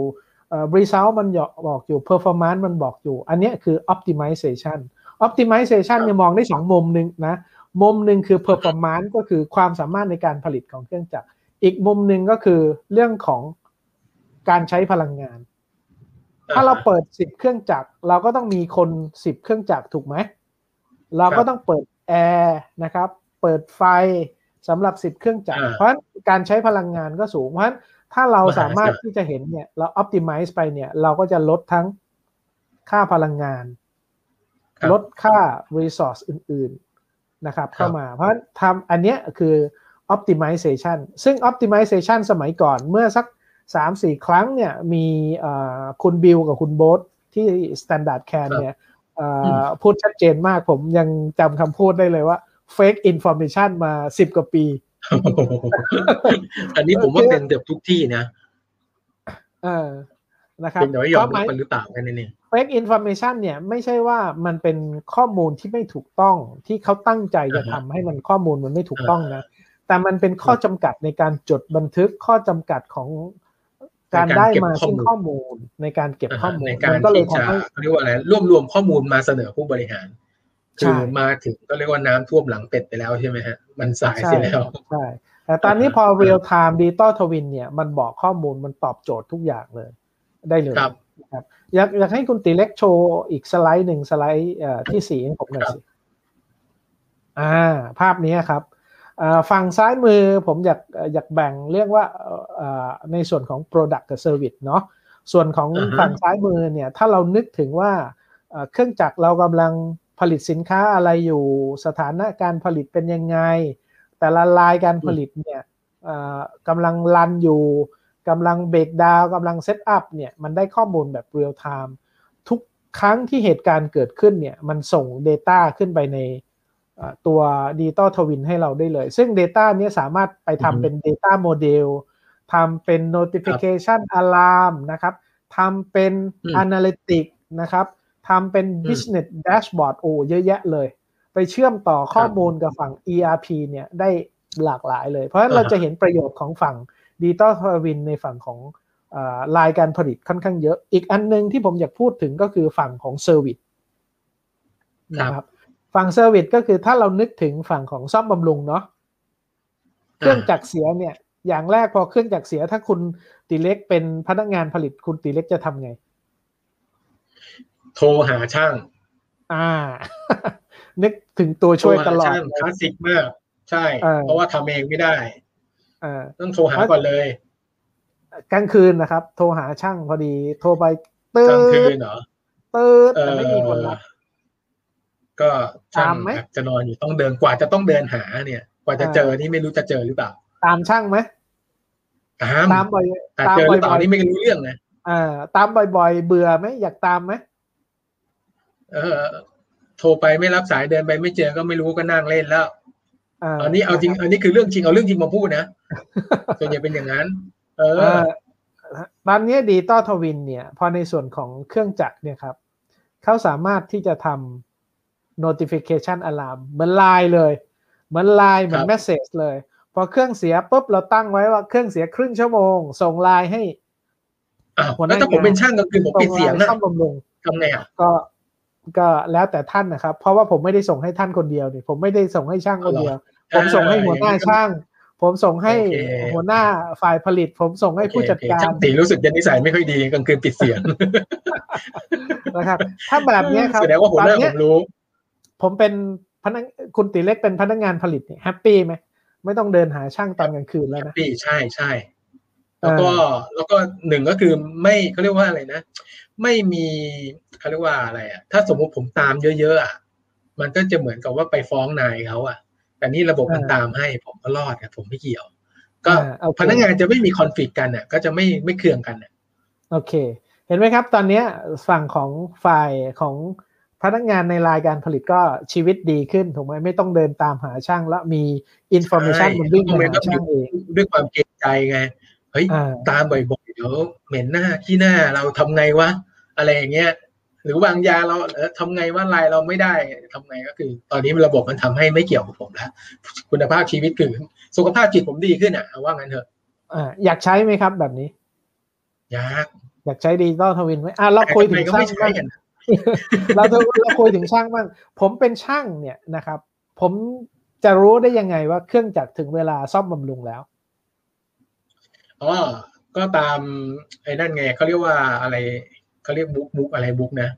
บริษัทมันบอกอยู่ performance มันบอกอยู่ อันนี้คือ optimization optimization เนี่ยมองได้สองมุมหนึ่งนะ มุมหนึ่งคือ performance ก็คือความสามารถในการผลิตของเครื่องจักร อีกมุมหนึ่งก็คือเรื่องของการใช้พลังงาน ถ้าเราเปิดสิบเครื่องจักรเราก็ต้องมีคนสิบเครื่องจักรถูกไหมเราก็ต้องเปิดแอร์นะครับ เปิดไฟสำหรับสิบเครื่องจักรเพราะการใช้พลังงานก็สูงเพราะฉะนั้นถ้าเราสามารถที่จะเห็นเนี่ย เรา optimize ไปเนี่ย เราก็จะลดทั้งค่าพลังงาน ลดค่า resource อื่น ๆนะครับ เข้ามา เพราะทำอันนี้คือ optimization ซึ่ง optimization สมัยก่อนเมื่อสัก สามสี่ครั้งเนี่ยมีคุณบิลกับคุณโบ๊ทที่ Standard Can เนี่ยพูดชัดเจนมากผมยังจำคำพูดได้เลยว่า fake information มาสิบกว่าปี อันนี้ผมว่าเป็นเกือบทุกที่นะเออนะครับเป็นเดี๋ยวยอมรับหรือเปล่าแค่นั้นเอง fake information เนี่ยไม่ใช่ว่ามันเป็นข้อมูลที่ไม่ถูกต้องที่เขาตั้งใจจะทำให้มันข้อมูลมันไม่ถูกต้องนะแต่มันเป็นข้อจำกัดในการจดบันทึกข้อจำกัดของ การได้มาซึ่งข้อมูลในการเก็บข้อมูลในการที่จะเรียกว่าอะไรรวบรวมข้อมูลมาเสนอผู้บริหารคือมาถึงก็เรียกว่าน้ำท่วมหลังเป็ดไปแล้วใช่ไหมฮะมันสายเสียแล้วใช่แต่ตอนนี้พอ real time digital twin เนี่ยมันบอกข้อมูลมันตอบโจทย์ทุกอย่างเลย ได้เลยครับอยากอยากให้คุณตีเล็กโชว์อีกสไลด์หนึ่งสไลด์ที่สี่ให้ผมหน่อยสิอ่า ภาพนี้ครับ ฝั่งซ้ายมือผมอยากอยากแบ่งเรียกว่าในส่วนของ Product กับ Service เนาะส่วนของฝั่งซ้ายมือเนี่ยถ้าเรานึกถึงว่าเครื่องจักรเรากำลังผลิตสินค้าอะไรอยู่สถานะการผลิตเป็นยังไง แต่ละไลน์การผลิตเนี่ยกำลัง run อยู่กำลัง breakdown กำลัง setup เนี่ยมันได้ข้อมูลแบบ real-time ทุกครั้งที่เหตุการณ์เกิดขึ้นเนี่ยมันส่ง Data ขึ้นไปใน ตัว Digital Twin ให้เราได้เลย ซึ่ง Data นี้สามารถไปทำเป็น Data Model ทำเป็น Notification Alarm นะครับทำเป็น Analytic นะครับทำเป็น Business Dashboard โอ้เยอะแยะเลย ไปเชื่อมต่อข้อมูลกับฝั่ง ERP เนี่ยได้หลากหลายเลย เพราะฉะนั้นเราจะเห็นประโยชน์ของฝั่ง Digital Twin ในฝั่งของไลน์การผลิตค่อนข้างเยอะ อีกอันนึงที่ผมอยากพูดถึงก็คือฝั่งของ serviceนะครับ ฝั่ง service ก็คือถ้าเรานึกถึงฝั่งของซ่อมบำรุงเนาะเครื่องจักรเสียเนี่ย อย่างแรกพอเครื่องจักรเสียถ้าคุณตีเล็กเป็นพนักงานผลิตคุณตีเล็กจะทำไง โทรหาช่าง อ่า นึกถึงตัวช่วยตลอดคลาสสิกมาก ใช่ เพราะว่าทำเองไม่ได้ต้องโทรหาก่อนเลยกลางคืนนะครับ โทรหาช่างพอดี โทรไปตื่นกลางคืนเหรอตื่นแต่ไม่มีคนรับ ก็ช่างจะนอนอยู่ต้องเดินกว่าจะต้องเดินหาเนี่ย กว่าจะเจอนี่ไม่รู้จะเจอหรือเปล่า ตามช่างไหมตามตามบ่อยแต่เจอหรือเปล่านี่ไม่รู้เรื่องนะอ่าตามบ่อย ๆ เบื่อไหมอยากตามไหมเออ โทรไปไม่รับสายเดินไปไม่เจอก็ไม่รู้ก็นั่งเล่นแล้วอันนี้เอาจริง อันนี้คือเรื่องจริงเอาเรื่องจริงมาพูดนะส่วนใหญ่เป็นอย่างนั้น เออตอนนี้ดีต้อทวินเนี่ย พอในส่วนของเครื่องจักรเนี่ยครับเขาสามารถที่จะทำ notification alarm เหมือนไลน์เลย เหมือนไลน์เหมือนเมสเซจเลย พอเครื่องเสียปุ๊บเราตั้งไว้ว่าเครื่องเสียครึ่งชั่วโมง ส่งไลน์ให้หัวหน้าถ้าผมเป็นช่างก็คือผมปิดเสียงนะซ่อมบำรุงทำไงอะก็ก็แล้วแต่ท่านนะครับ เพราะว่าผมไม่ได้ส่งให้ท่านคนเดียวนี่ผมไม่ได้ส่งให้ช่างคนเดียว ผมส่งให้หัวหน้าช่าง ผมส่งให้หัวหน้าฝ่ายผลิต ผมส่งให้ผู้จัดการช่างตีรู้สึกจะนิสัยไม่ค่อยดีกลางคืนปิดเสียงนะครับ ถ้าแบบนี้ครับแสดงว่าหัวหน้าผมรู้ ผมเป็นพนักคุณตีเล็กเป็นพนักงานผลิตเนี่ยแฮปปี้ไหมไม่ต้องเดินหาช่างตอนกลางคืนแล้วนะแฮปปี้ใช่ใช่แล้วก็แล้วก็หนึ่งก็คือไม่เขาเรียกว่าอะไรนะ ไม่มีเขาเรียกว่าอะไรอะถ้าสมมุติผมตามเยอะๆอะมันก็จะเหมือนกับว่าไปฟ้องนายเขาอะ แต่นี่ระบบมันตามให้ผมก็รอดครับผมไม่เกี่ยว ก็พนักงานจะไม่มีคอนฟ lict กันอะ ก็จะไม่ไม่เคืองกันอะโอเค เห็นไหมครับ ตอนนี้ฝั่งของฝ่ายของ พนักงานในรายการผลิตก็ชีวิตดีขึ้นถูกไหมไม่ต้องเดินตามหาช่าง แล้วมีอินโฟมชันมันวิ่งมาหาช่างเองด้วยความเกรงใจไงเฮ้ยตามบ่อยๆเดี๋ยวเหม็นหน้าขี้หน้าเราทำไงวะอะไรอย่างเงี้ยหรือวางยาเราเออทำไงว่าลายเราไม่ได้ทำไงก็คือ ตอนนี้ระบบมันทำให้ไม่เกี่ยวกับผมแล้ว คุณภาพชีวิตคือสุขภาพจิตผมดีขึ้นอะว่างั้นเถอะอ่าอยากใช้ไหมครับแบบนี้ อยากอยากใช้ดีต้อทวินไหมอ่าเราคุยถึงช่างบ้าง เราเราคุยถึงช่างบ้างผมเป็นช่างเนี่ยนะครับ ผมจะรู้ได้ยังไงว่าเครื่องจักรถึงเวลาซ่อมบำรุงแล้วอ๋อก็ตามไอ้นั่นไงเขาเรียกว่าอะไรเขาเรียก book book อะไร book นะ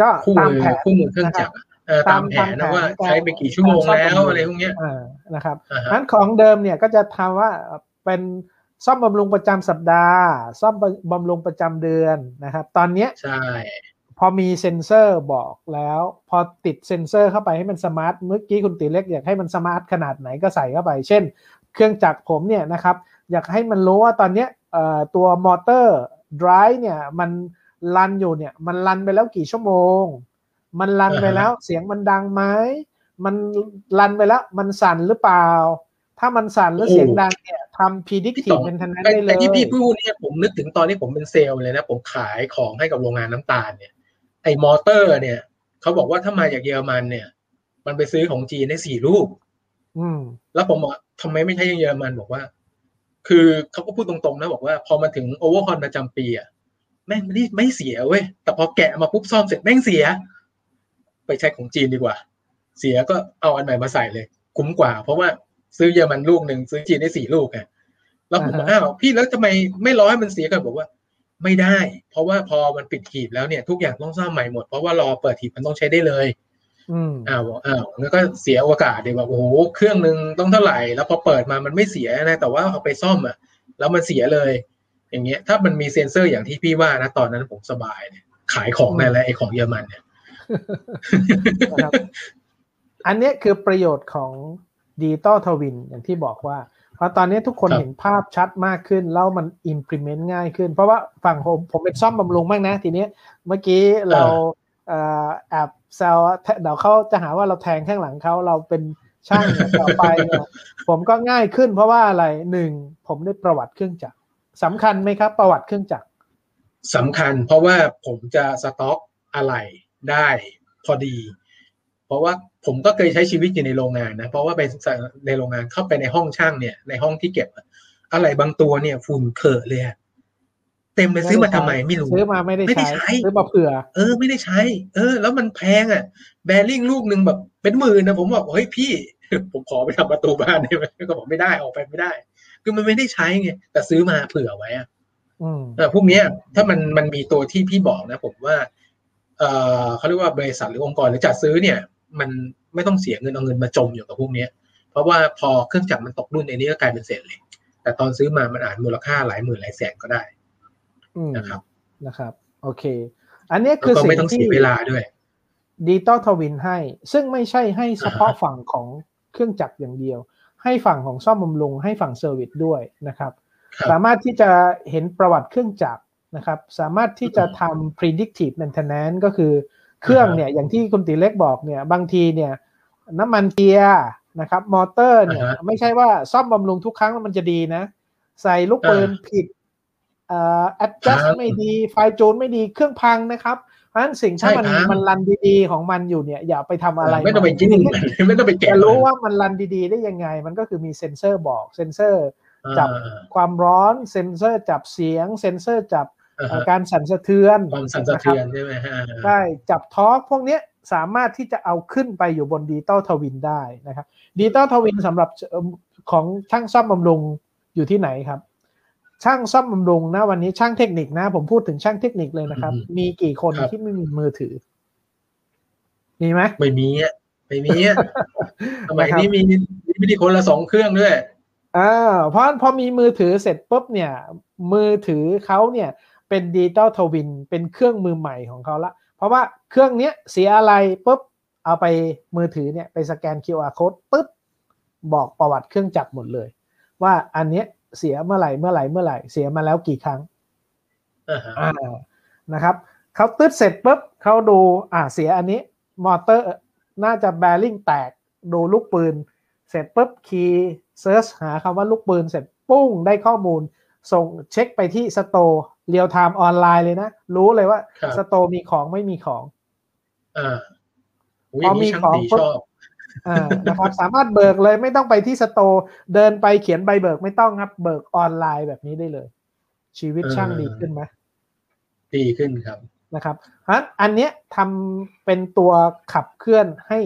ก็ตามแผนคู่มือเครื่องจักรตามแผนนะว่าใช้ไปกี่ชั่วโมงแล้วอะไรพวกนี้นะครับนั้นของเดิมเนี่ยก็จะทำว่าเป็นซ่อมบำรุงประจำสัปดาห์ ซ่อมบำรุงประจำเดือนนะครับ ตอนนี้ใช่ พอมีเซ็นเซอร์บอกแล้ว พอติดเซ็นเซอร์เข้าไปให้มัน smart เมื่อกี้คุณตีเล็กอยากให้มัน smart ขนาดไหนก็ใส่เข้าไป เช่น เครื่องจักรผมเนี่ยนะครับอยากให้มันรู้ว่าตอนนี้ตัวมอเตอร์ drive เนี่ยมัน run อยู่เนี่ยมัน run ไปแล้วกี่ชั่วโมง มัน run ไปแล้วเสียงมันดังไหมมัน run ไปแล้วมันสั่นหรือเปล่า ถ้ามันสั่นแล้วเสียงดังเนี่ยทำ predictive maintenance ได้เลยแต่ที่พี่พูดเนี่ยผมนึกถึงตอนนี้ผมเป็นเซลล์เลยนะ ผมขายของให้กับโรงงานน้ำตาลเนี่ย ไอ้มอเตอร์ เนี่ยเขาบอกว่าถ้ามาจากเยอรมันเนี่ย มันไปซื้อของจีนได้สี่ลูกแล้วผมบอกทำไมไม่ใช่เยอรมันบอกว่า คือเขาก็พูดตรงๆนะบอกว่า พอมาถึงโอเวอร์คอนประจำปีอะแม่งไม่ไม่เสียเว้ยแต่พอแกะมาปุ๊บซ่อมเสร็จแม่งเสีย ไปใช้ของจีนดีกว่า เสียก็เอาอันใหม่มาใส่เลย คุ้มกว่า เพราะว่าซื้อเยอรมันลูกหนึ่งซื้อจีนได้สี่ลูกไงแล้วผมบอกอ้าวพี่แล้วทำไมไม่รอให้มันเสียกันบอกว่า ไม่ได้ เพราะว่าพอมันปิดหีบแล้วเนี่ยทุกอย่างต้องซ่อมใหม่หมด เพราะว่ารอเปิดหีบมันต้องใช้ได้เลยอืมอ้าวอ้าวแล้วก็เสียโอกาสเดี๋ยวแบบโอ้โหเครื่องหนึ่งต้องเท่าไหร่ แล้วพอเปิดมามันไม่เสียนะแต่ว่าเอาไปซ่อมอะ แล้วมันเสียเลย อย่างเงี้ย ถ้ามันมีเซ็นเซอร์อย่างที่พี่ว่านะตอนนั้นผมสบายเนี่ยขายของในแล้วไอ้ของเยอรมันเนี่ยอันนี้คือประโยชน์ของ Digital Twin อย่างที่บอกว่า เพราะตอนนี้ทุกคนเห็นภาพชัดมากขึ้น แล้วมัน implement ง่ายขึ้น เพราะว่าฝั่งผมผมเป็นซ่อมบำรุงบ้างนะ ทีนี้เมื่อกี้เราแอบแซวเดี๋ยวเขาจะหาว่าเราแทงข้างหลังเขาเราเป็นช่างต่อไปเนี่ยผมก็ง่ายขึ้น เพราะว่าอะไรหนึ่งผมได้ประวัติเครื่องจักรสำคัญไหมครับ ประวัติเครื่องจักรสำคัญ เพราะว่าผมจะสต็อกอะไรได้พอดี เพราะว่า ผมก็เคยใช้ชีวิตอยู่ในโรงงานนะเพราะว่าไปในโรงงานเข้าไปในห้องช่างเนี่ยในห้องที่เก็บอะไรบางตัวเนี่ยฝุ่นเขอะเลยเต็มไปซื้อมาทำไมไม่รู้ซื้อมาไม่ได้ใช้ซื้อมาเผื่อ เออไม่ได้ใช้ เออ แล้วมันแพงอะ แบริ่งลูกหนึ่งแบบเป็นหมื่นนะผมบอกเฮ้ยพี่ ผมขอไปทำประตูบ้านได้ไหมก็บอกไม่ได้ออกไปไม่ได้ คือมันไม่ได้ใช้ไงแต่ซื้อมาเผื่อไว้อะเออพวกเนี้ย ถ้ามันมันมีตัวที่พี่บอกนะ ผมว่า เออเขาเรียกว่าบริษัทหรือองค์กรหรือจัดซื้อเนี่ย มันไม่ต้องเสียเงินเอาเงินมาจมอยู่กับพวกเนี้ยเพราะว่าพอเครื่องจักรมันตกรุ่นไอ้นี้ก็กลายเป็นเศษเหล็ก แต่ตอนซื้อมามันอาจมูลค่าหลายหมื่นหลายแสนก็ได้นะครับนะครับ โอเค อันนี้คือสิ่งที่ value ด้วย Digital Twin ให้ ซึ่งไม่ใช่ให้เฉพาะฝั่งของเครื่องจักรอย่างเดียว ให้ฝั่งของซ่อมบำรุงให้ฝั่ง service ด้วยนะครับ สามารถที่จะเห็นประวัติเครื่องจักรนะครับ สามารถที่จะทำ predictive maintenance ก็คือ เครื่องเนี่ยอย่างที่คุณตีเล็กบอกเนี่ยบางทีเนี่ยน้ำมันเกียร์นะครับ มอเตอร์เนี่ยไม่ใช่ว่าซ่อมบำรุงทุกครั้งมันจะดีนะ ใส่ลูกปืนผิดเอ่อ adjust ไม่ดี fine-tune ไม่ดีเครื่องพังนะครับเพราะฉะนั้นสิ่งที่มันมัน run ดีๆของมันอยู่เนี่ย อย่าไปทำอะไร ไม่ต้องไปจิ้มไม่ต้องไปแกะรู้ว่ามัน run ดีๆ ได้ยังไง มันก็คือมีเซ็นเซอร์บอกเซ็นเซอร์จับความร้อนเซ็นเซอร์จับเสียงเซ็นเซอร์จับ การสั่นสะเทือนความสั่นสะเทือนใช่ไหมฮะใช่จับ torque พวกนี้สามารถที่จะเอาขึ้นไปอยู่บน Digital Twin ได้นะครับ Digital Twin สำหรับของช่างซ่อมบำรุงอยู่ที่ไหนครับ ช่างซ่อมบำรุงนะวันนี้ช่างเทคนิคนะ ผมพูดถึงช่างเทคนิคเลยนะครับ มีกี่คนที่ไม่มีมือถือ มีไหมไม่มีอะไม่มีอะสมัยนี้มีมีคนละสองเครื่องด้วยอ่าเพราะพอมีมือถือเสร็จปุ๊บเนี่ย มือถือเขาเนี่ย เป็น Digital Twin เป็นเครื่องมือใหม่ของเขาละ เพราะว่าเครื่องเนี้ยเสียอะไรปุ๊บเอาไปมือถือเนี่ยไปสแกน QR code ปุ๊บบอกประวัติเครื่องจักรหมดเลย ว่าอันเนี้ยเสียเมื่อไหร่เมื่อไหร่เมื่อไหร่เสียมาแล้วกี่ครั้งอ่านะครับเขาตึ๊ดเสร็จปุ๊บเขาดูอ่าเสียอันนี้มอเตอร์น่าจะแบริ่งแตกดูลูกปืน เสร็จปุ๊บ key search หาคำว่าลูกปืนเสร็จปุ๊บได้ข้อมูล ส่งเช็คไปที่ store real-time ออนไลน์เลยนะ รู้เลยว่า store มีของไม่มีของอ่าพอมีของปุ๊บนะครับสามารถเบิกเลยไม่ต้องไปที่ store เดินไปเขียนใบเบิกไม่ต้องครับเบิกออนไลน์แบบนี้ได้เลย ชีวิตช่างดีขึ้นไหมดีขึ้นครับนะครับฮะอันเนี้ยทำเป็นตัวขับเคลื่อนให้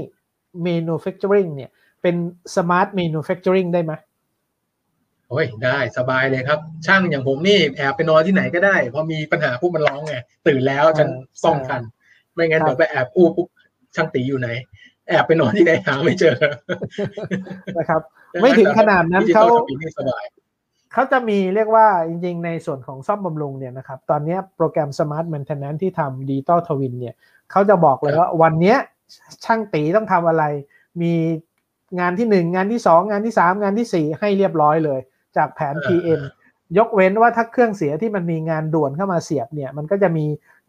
manufacturing เนี่ย เป็น smart manufacturing ได้ไหม โอ้ยได้สบายเลยครับ ช่างอย่างผมนี่แอบไปนอนที่ไหนก็ได้ พอมีปัญหาปุ๊บมันร้องไงตื่นแล้วฉันซ่อมทัน ไม่งั้นเดี๋ยวไปแอบอู้ปุ๊บช่างตีอยู่ไหน แอบไปนอนที่ไหนหาไม่เจอนะครับ ไม่ถึงขนาดนั้นเขาเขาจะมีเรียกว่าจริงๆ ในส่วนของซ่อมบำรุงเนี่ยนะครับ ตอนนี้โปรแกรม Smart Maintenance ที่ทำดิจิตอลทวินเนี่ยเขาจะบอกเลยว่าวันนี้ช่างตีต้องทำอะไร มีงานที่หนึ่งงานที่สองงานที่สามงานที่สี่ให้เรียบร้อยเลย จากแผน PM ยกเว้นว่าถ้าเครื่องเสียที่มันมีงานด่วนเข้ามาเสียบเนี่ย มันก็จะมี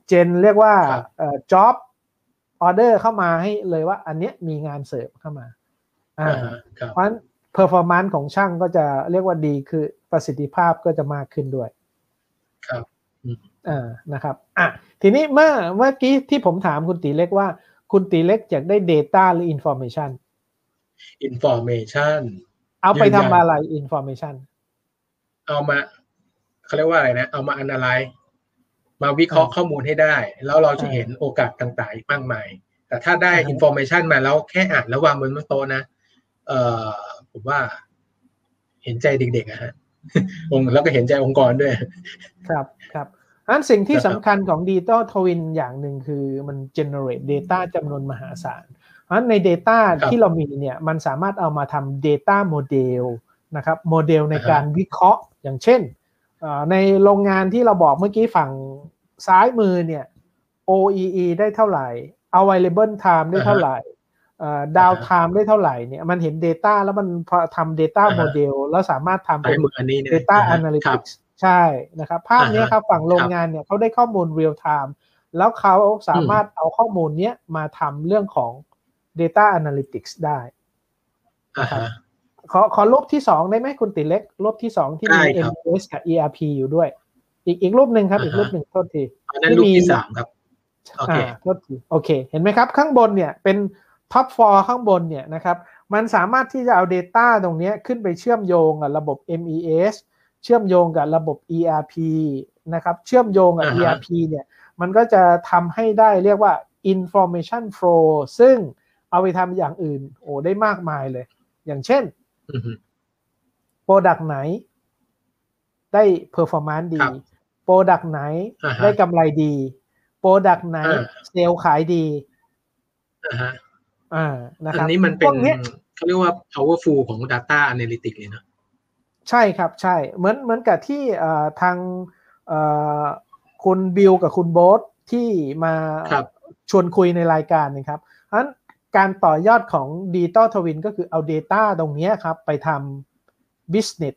gen เรียกว่าเอ่อ job ออเดอร์เข้ามาให้เลยว่า อันเนี้ยมีงานเสริมเข้ามาอ่าเพราะฉะนั้น performance ของช่างก็จะเรียกว่าดีคือประสิทธิภาพก็จะมากขึ้นด้วย ครับอ่านะครับอะทีนี้เมื่อเมื่อกี้ที่ผมถามคุณตีเล็กว่า คุณตีเล็กอยากได้ Data หรือ Information Information เอาไปทำอะไร Information เอามาเขาเรียกว่าอะไรนะ เอามา analyze มาวิเคราะห์ข้อมูลให้ได้ แล้วเราจะเห็นโอกาสต่างๆอีกมากมาย แต่ถ้าได้ information มาแล้วแค่อ่านแล้ววางบนโต๊ะนะเอ่อผมว่า เห็นใจเด็กๆอะฮะองแล้วก็เห็นใจองค์กรด้วย ครับครับอันสิ่งที่สำคัญของ Digital Twin อย่างหนึ่งคือมัน generate data จำนวนมหาศาลเพราะใน Data ที่เรามีเนี่ย มันสามารถเอามาทำ Data Model นะครับโมเดลในการวิเคราะห์อย่างเช่น ในโรงงานที่เราบอกเมื่อกี้ฝั่งซ้ายมือเนี่ย OEE ได้เท่าไหร่ available time ได้เท่าไหร่ดาวไทม์ได้เท่าไหร่เนี่ยมันเห็น Data แล้วมันพอทำ Data อ่าฮะ Model แล้วสามารถทำเป็นมืออันนี้เนี่ย Data อ่าฮะครับ Analytics ใช่นะครับภาพเนี้ยอ่าฮะครับฝั่งโรงงานเนี่ยเขาได้ข้อมูล real time แล้วเขาสามารถเอาข้อมูลเนี้ยมาทำเรื่องของ Data Analytics ได้อ่าฮะ ขอขอรูปที่สองได้ไหมคุณติเล็ก รูปที่สองที่มีได้ครับ MS กับ ERP อยู่ด้วย อีกอีกรูปหนึ่งครับอ่าฮะอีกรูปหนึ่งโทษทีอันนั้นรูปที่สามครับโอเคอ่าโทษทีโอเค เห็นไหมครับ ข้างบนเนี่ยเป็น top floor ข้างบนเนี่ยนะครับ มันสามารถที่จะเอา Data ตรงเนี้ยขึ้นไปเชื่อมโยงกับระบบ MES เชื่อมโยงกับระบบ ERP นะครับ เชื่อมโยงกับอ่าฮะ ERP เนี่ย มันก็จะทำให้ได้เรียกว่า information flow ซึ่งเอาไปทำอย่างอื่น โอ้ได้มากมายเลย อย่างเช่นอือฮึ product ไหน ได้ performance ดีครับ product ไหนอ่าฮะได้กำไรดี product ไหนอ่าเซลล์ขายดีอ่าฮะอ่านะครับอันนี้มันเป็พวกเนี้ยเขาเรียกว่า powerful ของ data analytics เลยนะใช่ครับใช่ เหมือนเหมือนกับที่เอ่อทางเอ่อคุณบิลกับคุณโบ๊ทที่มาครับชวนคุยในรายการนะครับเพราะฉะนั้น การต่อยอดของ Digital Twin ก็คือเอา Data ตรงเนี้ยครับ ไปทำ Business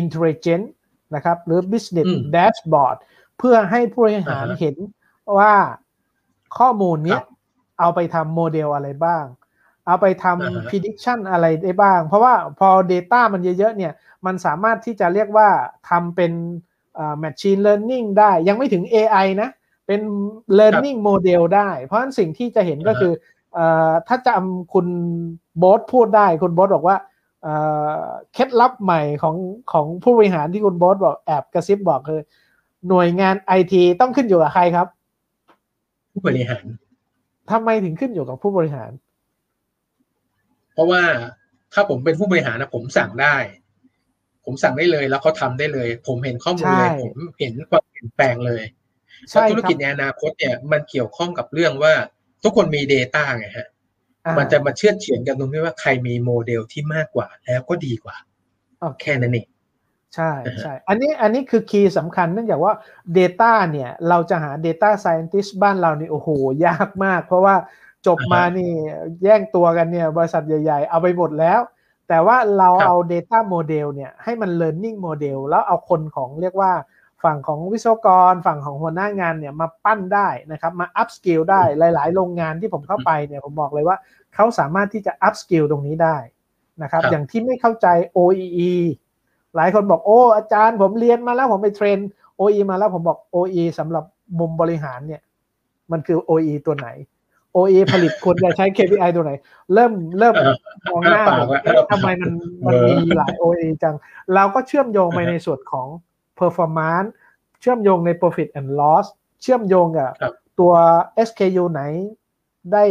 Intelligence นะครับ หรือ Business อืม Dashboard เพื่อให้ผู้บริหารอ่าฮะเห็นว่าข้อมูลเนี้คยรับเอาไปทำโมเดลอะไรบ้าง เอาไปทอ่าฮะำ prediction อะไรได้บ้าง เพราะว่าพอ Data มันเยอะๆ เนี่ย มันสามารถที่จะเรียกว่าทำเป็นอ่า machine learning ได้ ยังไม่ถึง AI นะ เป็น learning model ได้ เพราะฉะนั้นสิ่งที่จะเห็นก็อ่าฮะคือเอ่อ ถ้าจำคุณโบ๊ทพูดได้ คุณโบ๊ทบอกว่าเอ่อเคล็ดลับใหม่ของของผู้บริหารที่คุณโบ๊ทบอกแอบกระซิบบอกคือ หน่วยงานไอทีต้องขึ้นอยู่กับใครครับ ผู้บริหารทำไมถึงขึ้นอยู่กับผู้บริหาร เพราะว่าถ้าผมเป็นผู้บริหารนะผมสั่งได้ ผมสั่งได้เลยแล้วเขาทำได้เลย ผมเห็นข้อมูลเลยใช่ผมเห็นความเปลี่ยนแปลงเลยใช่แล้วธุรกิจครับในอนาคตเนี่ยมันเกี่ยวข้องกับเรื่องว่า ทุกคนมี Data ไงฮะอ่ามันจะมาเชื่อดเฉือนกันตรงที่ว่าใครมีโมเดลที่มากกว่าแล้วก็ดีกว่าโอเคแค่นั้นเองใช่นะฮะใช่อันนี้อันนี้คือ key สำคัญเนื่องจากว่า Data เนี่ย เราจะหา Data Scientist บ้านเรานี่โอ้โห ยากมาก เพราะว่าจบมานี่แย่งตัวกันเนี่ย บริษัทใหญ่ ๆ เอาไปหมดแล้ว แต่ว่าเราเอา Data Model เนี่ย ให้มัน Learning Model แล้วเอาคนของเรียกว่า ฝั่งของวิศวกร ฝั่งของหัวหน้างานเนี่ยมาปั้นได้นะครับมา up skill ได้หลาย ๆ โรงงานที่ผมเข้าไปเนี่ยผมบอกเลยว่าเขาสามารถที่จะ up skill ตรงนี้ได้นะครับครับอย่างที่ไม่เข้าใจ OEE หลายคนบอกโอ้อาจารย์ผมเรียนมาแล้วผมไปเทรน OE มาแล้วผมบอก OE สำหรับมุมบริหารเนี่ยมันคือ OE ตัวไหน OE ผลิตควรจะใช้ KPI ตัวไหน เริ่มเริ่มเออมองหน้าเออบอกปากเอ๊ะเออทำไมมันมันเออมีหลาย OEE จัง เราก็เชื่อมโยงไปอ่าฮะในส่วนของ performance เชื่อมโยงใน profit and loss เชื่อมโยงกับครับตัว SKU ไหนได้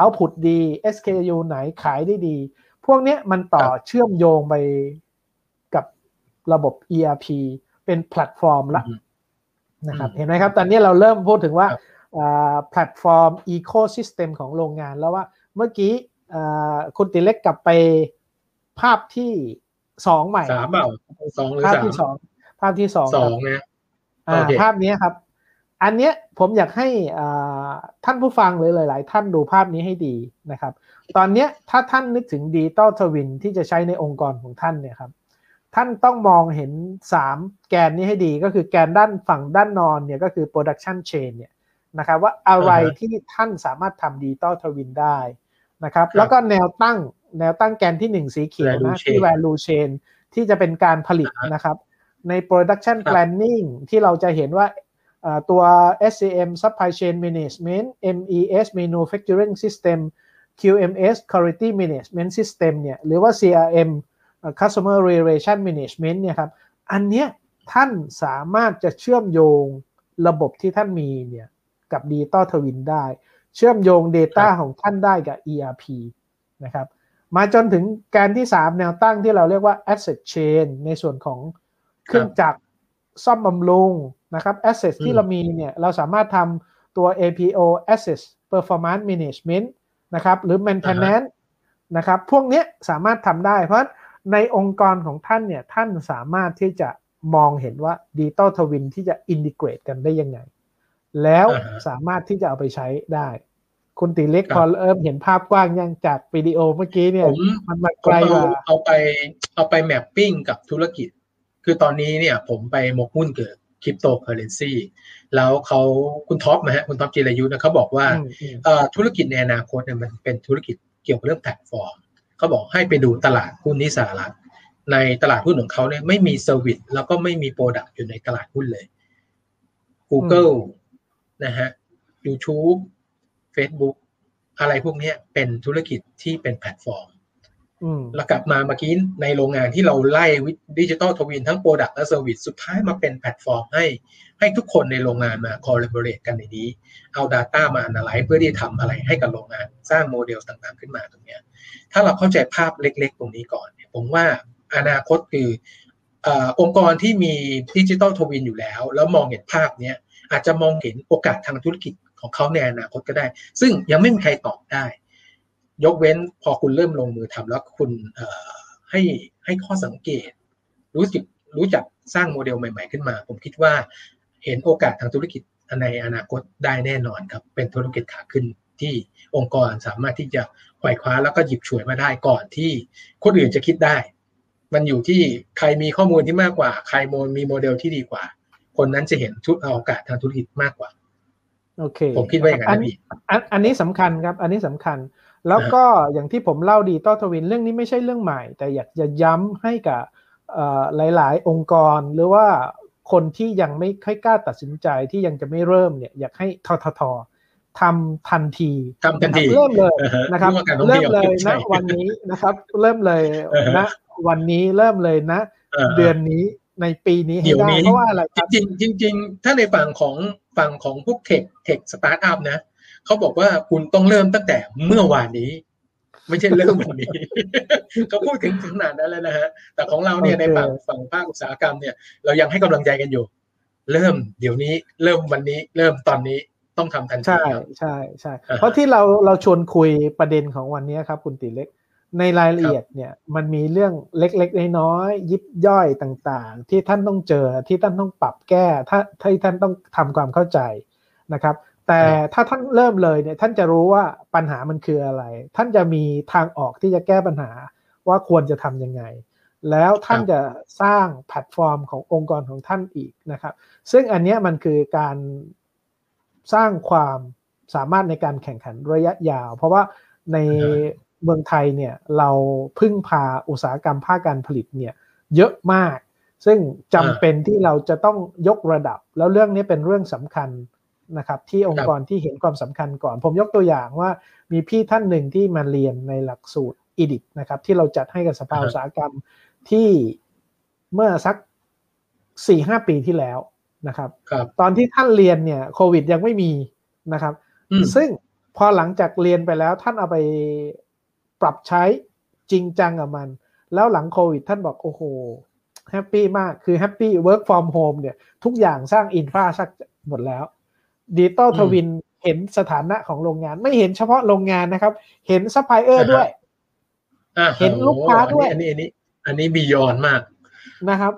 output ดี SKU ไหนขายได้ดี พวกเนี้ยมันต่อเชื่อมโยงไปกับระบบ ERP เป็นแพลตฟอร์มละอืมนะครับอืมเห็นไหมครับ ตอนนี้เราเริ่มพูดถึงว่าครับอ่าแพลตฟอร์ม Ecosystem ของโรงงานแล้วว่าเมื่อกี้อ่าคุณติเล็กกลับไปภาพที่สองใหม่สามเปล่าสองหรือภาพสามที่สอง ภาพที่สองคอรับสองนะอ่าโอเคภาพนี้ครับ อันเนี้ยผมอยากให้อ่าท่านผู้ฟังหรือหลาย ๆ ท่านดูภาพนี้ให้ดีนะครับ ตอนเนี้ยถ้าท่านนึกถึง Digital Twin ที่จะใช้ในองค์กรของท่านเนี่ยครับ ท่านต้องมองเห็น 3 แกนนี้ให้ดีก็คือแกนด้านฝั่งด้านนอนเนี่ยก็คือ production chain เนี่ยนะครับว่าอะไรอ่าฮะที่ท่านสามารถทำดิจิตอลทวินได้นะครับครับ แล้วก็แนวตั้งแนวตั้งแกนที่ 1 สีเขียว Value นะที่ chain value chain ที่จะเป็นการผลิตอ่าฮะนะครับ ใน production ครับ planning ที่เราจะเห็นว่าเอ่อตัว SCM supply chain management MES manufacturing system QMS quality management system เนี่ยหรือว่า CRM เอ่อ customer relation management เนี่ยครับอันเนี้ยท่านสามารถจะเชื่อมโยงระบบที่ท่านมีเนี่ยกับ Digital Twin ได้ เชื่อมโยง Data ครับของท่านได้กับ ERP นะครับมาจนถึงการที่ 3 แนวตั้งที่เราเรียกว่า asset chain ในส่วนของ เครื่องจักรซ่อมบำรุงนะครับ asset อืมที่เรามีเนี่ยเราสามารถทำตัว APO asset performance management นะครับหรือ maintenance นะครับพวกเนี้ยสามารถทำได้ เพราะในองค์กรของท่านเนี่ยท่านสามารถที่จะมองเห็นว่า Digital Twin ที่จะ integrate กันได้ยังไง แล้วอ่าฮะสามารถที่จะเอาไปใช้ได้ คุณตีเล็กครับพอเริ่มเห็นภาพกว้างยังจากวิดีโอเมื่อกี้เนี่ยผมมันมาผไกลมกเอาว่าเอาไปเอาไปแมปปิ้งกับธุรกิจ คือตอนนี้เนี่ยผมไปหมกหุ้นเกิดคริปโตเคอเรนซีแล้วเขาคุณท็อปนะฮะคุณท็อปจิรายุนะเขาบอกว่าอืมอืมเอ่อธุรกิจในอนาคตเนี่ยมันเป็นธุรกิจเกี่ยวกับเรื่องแพลตฟอร์มเขาบอกให้ไปดูตลาดหุ้นที่สหรัฐ ในตลาดหุ้นของเขาเนี่ยไม่มี service แล้วก็ไม่มี product อยู่ในตลาดหุ้นเลย Google นะฮะ YouTube Facebook อะไรพวกเนี้ยเป็นธุรกิจที่เป็นแพลตฟอร์มอืม แล้วกลับมาเมื่อกี้ในโรงงานที่เราไล่ Digital Twin ทั้ง product และ service สุดท้ายมาเป็นแพลตฟอร์มให้ ให้ทุกคนในโรงงานมา collaborate กันในนี้ เอา Data มา analyze เพื่อที่ทำอะไรให้กับโรงงานสร้างโมเดลต่างๆขึ้นมาตรงเนี้ยถ้าเราเข้าใจภาพเล็กๆ ตรงนี้ก่อน ผมว่าอนาคตคือออองค์กรที่มี digital twin อยู่แล้ว แล้วมองเห็นภาพเนี้ยอาจจะมองเห็นโอกาสทางธุรกิจของเขาในอนาคตก็ได้ ซึ่งยังไม่มีใครตอบได้ ยกเว้นพอคุณเริ่มลงมือทำแล้วคุณเอ่อให้ให้ข้อสังเกต รู้สึกรู้จักสร้างโมเดลใหม่ ๆ ขึ้นมา ผมคิดว่าเห็นโอกาสทางธุรกิจในอนาคตได้แน่นอนครับ เป็นธุรกิจขาขึ้นที่องค์กรสามารถที่จะไขว่คว้าแล้วก็หยิบฉวยมาได้ก่อนที่คนอื่นจะคิดได้ มันอยู่ที่ใครมีข้อมูลที่มากกว่า ใครโมมีโมเดลที่ดีกว่า คนนั้นจะเห็นทุกโอกาสทางธุรกิจมากกว่าโอเคผมคิดว่าอย่างนั้นนะพี่อันอันนี้สำคัญครับ อันนี้สำคัญ แล้วก็อย่างที่ผมเล่าดีต้อทวินเรื่องนี้ไม่ใช่เรื่องใหม่ แต่อยากจะย้ำให้กับเอ่อหลาย ๆ องค์กรหรือว่าคนที่ยังไม่ค่อยกล้าตัดสินใจที่ยังจะไม่เริ่มเนี่ยอยากให้ททททำทันทีทำทันทีะครับ เริ่มเลยอ่าฮนะครับเรื่องการท่องเริ่เที่มยวเลยใช่นะวันนี้นะครับ เริ่มเลยอ่าฮะนะวันนี้เริ่มเลยนะ เดือนนี้ในปีนี้ให้เดี๋ยวได้นี้เพราะว่าอะไรคจรับริงๆจริงๆถ้าในฝั่งของฝั่งของพวกเทคเทคสตาร์ทอัพนะ เขาบอกว่าคุณต้องเริ่มตั้งแต่เมื่อวานนี้ ไม่ใช่เริ่มวันนี้เขาพูดถึงถึงขนาดนั้นแล้วนะฮะแต่ของเราเนี่ยโอเคในฝั่งฝั่งภาคอุตสาหกรรมเนี่ยเรายังให้กำลังใจกันอยู่ เริ่มเดี๋ยวนี้ เริ่มวันนี้ เริ่มตอนนี้ต้องทำทันทีใช่ครับใช่ใช่อ่าฮะเพราะที่เราเราชวนคุยประเด็นของวันนี้ครับคุณติเล็กในรายละเอียดเนี่ยมันมีเรื่องเล็กๆน้อยๆยิบย่อยต่างๆ ที่ท่านต้องเจอที่ท่านต้องปรับแก้ถ้าที่ท่านต้องทำความเข้าใจนะครับ แต่ถ้าท่านเริ่มเลยเนี่ยท่านจะรู้ว่าปัญหามันคืออะไร ท่านจะมีทางออกที่จะแก้ปัญหาว่าควรจะทำยังไง แล้วท่านจะสร้างแพลตฟอร์มขององค์กรของท่านอีกนะครับ ซึ่งอันนี้มันคือการสร้างความสามารถในการแข่งขันระยะยาว เพราะว่าในเมืองไทยเนี่ยเราพึ่งพาอุตสาหกรรมภาคการผลิตเนี่ยเยอะมาก ซึ่งจำเป็นที่เราจะต้องยกระดับ แล้วเรื่องนี้เป็นเรื่องสำคัญ นะครับที่องค์กรที่เห็นความสำคัญก่อน ผมยกตัวอย่างว่ามีพี่ท่านหนึ่งที่มาเรียนในหลักสูตรอีดินะครับที่เราจัดให้กับสภาอ่าฮะอุตสาหกรรมที่เมื่อสักสี่ห้าปีที่แล้วนะครับครับตอนที่ท่านเรียนเนี่ยโควิดยังไม่มีนะครับอืมซึ่งพอหลังจากเรียนไปแล้วท่านเอาไปปรับใช้จริงจังกับมัน แล้วหลังโควิดท่านบอกโอ้โห happy มากคือ happy work from home เนี่ยทุกอย่างสร้าง infra สักหมดแล้ว ดิจิตอลอืม twin เห็นสถานะของโรงงาน ไม่เห็นเฉพาะโรงงานนะครับ เห็นซัพพลายเออร์อ่าฮะด้วยอ่าเห็นลูกค้าด้วยอันนี้อันนี้ อันนี้ beyond มากนะครับ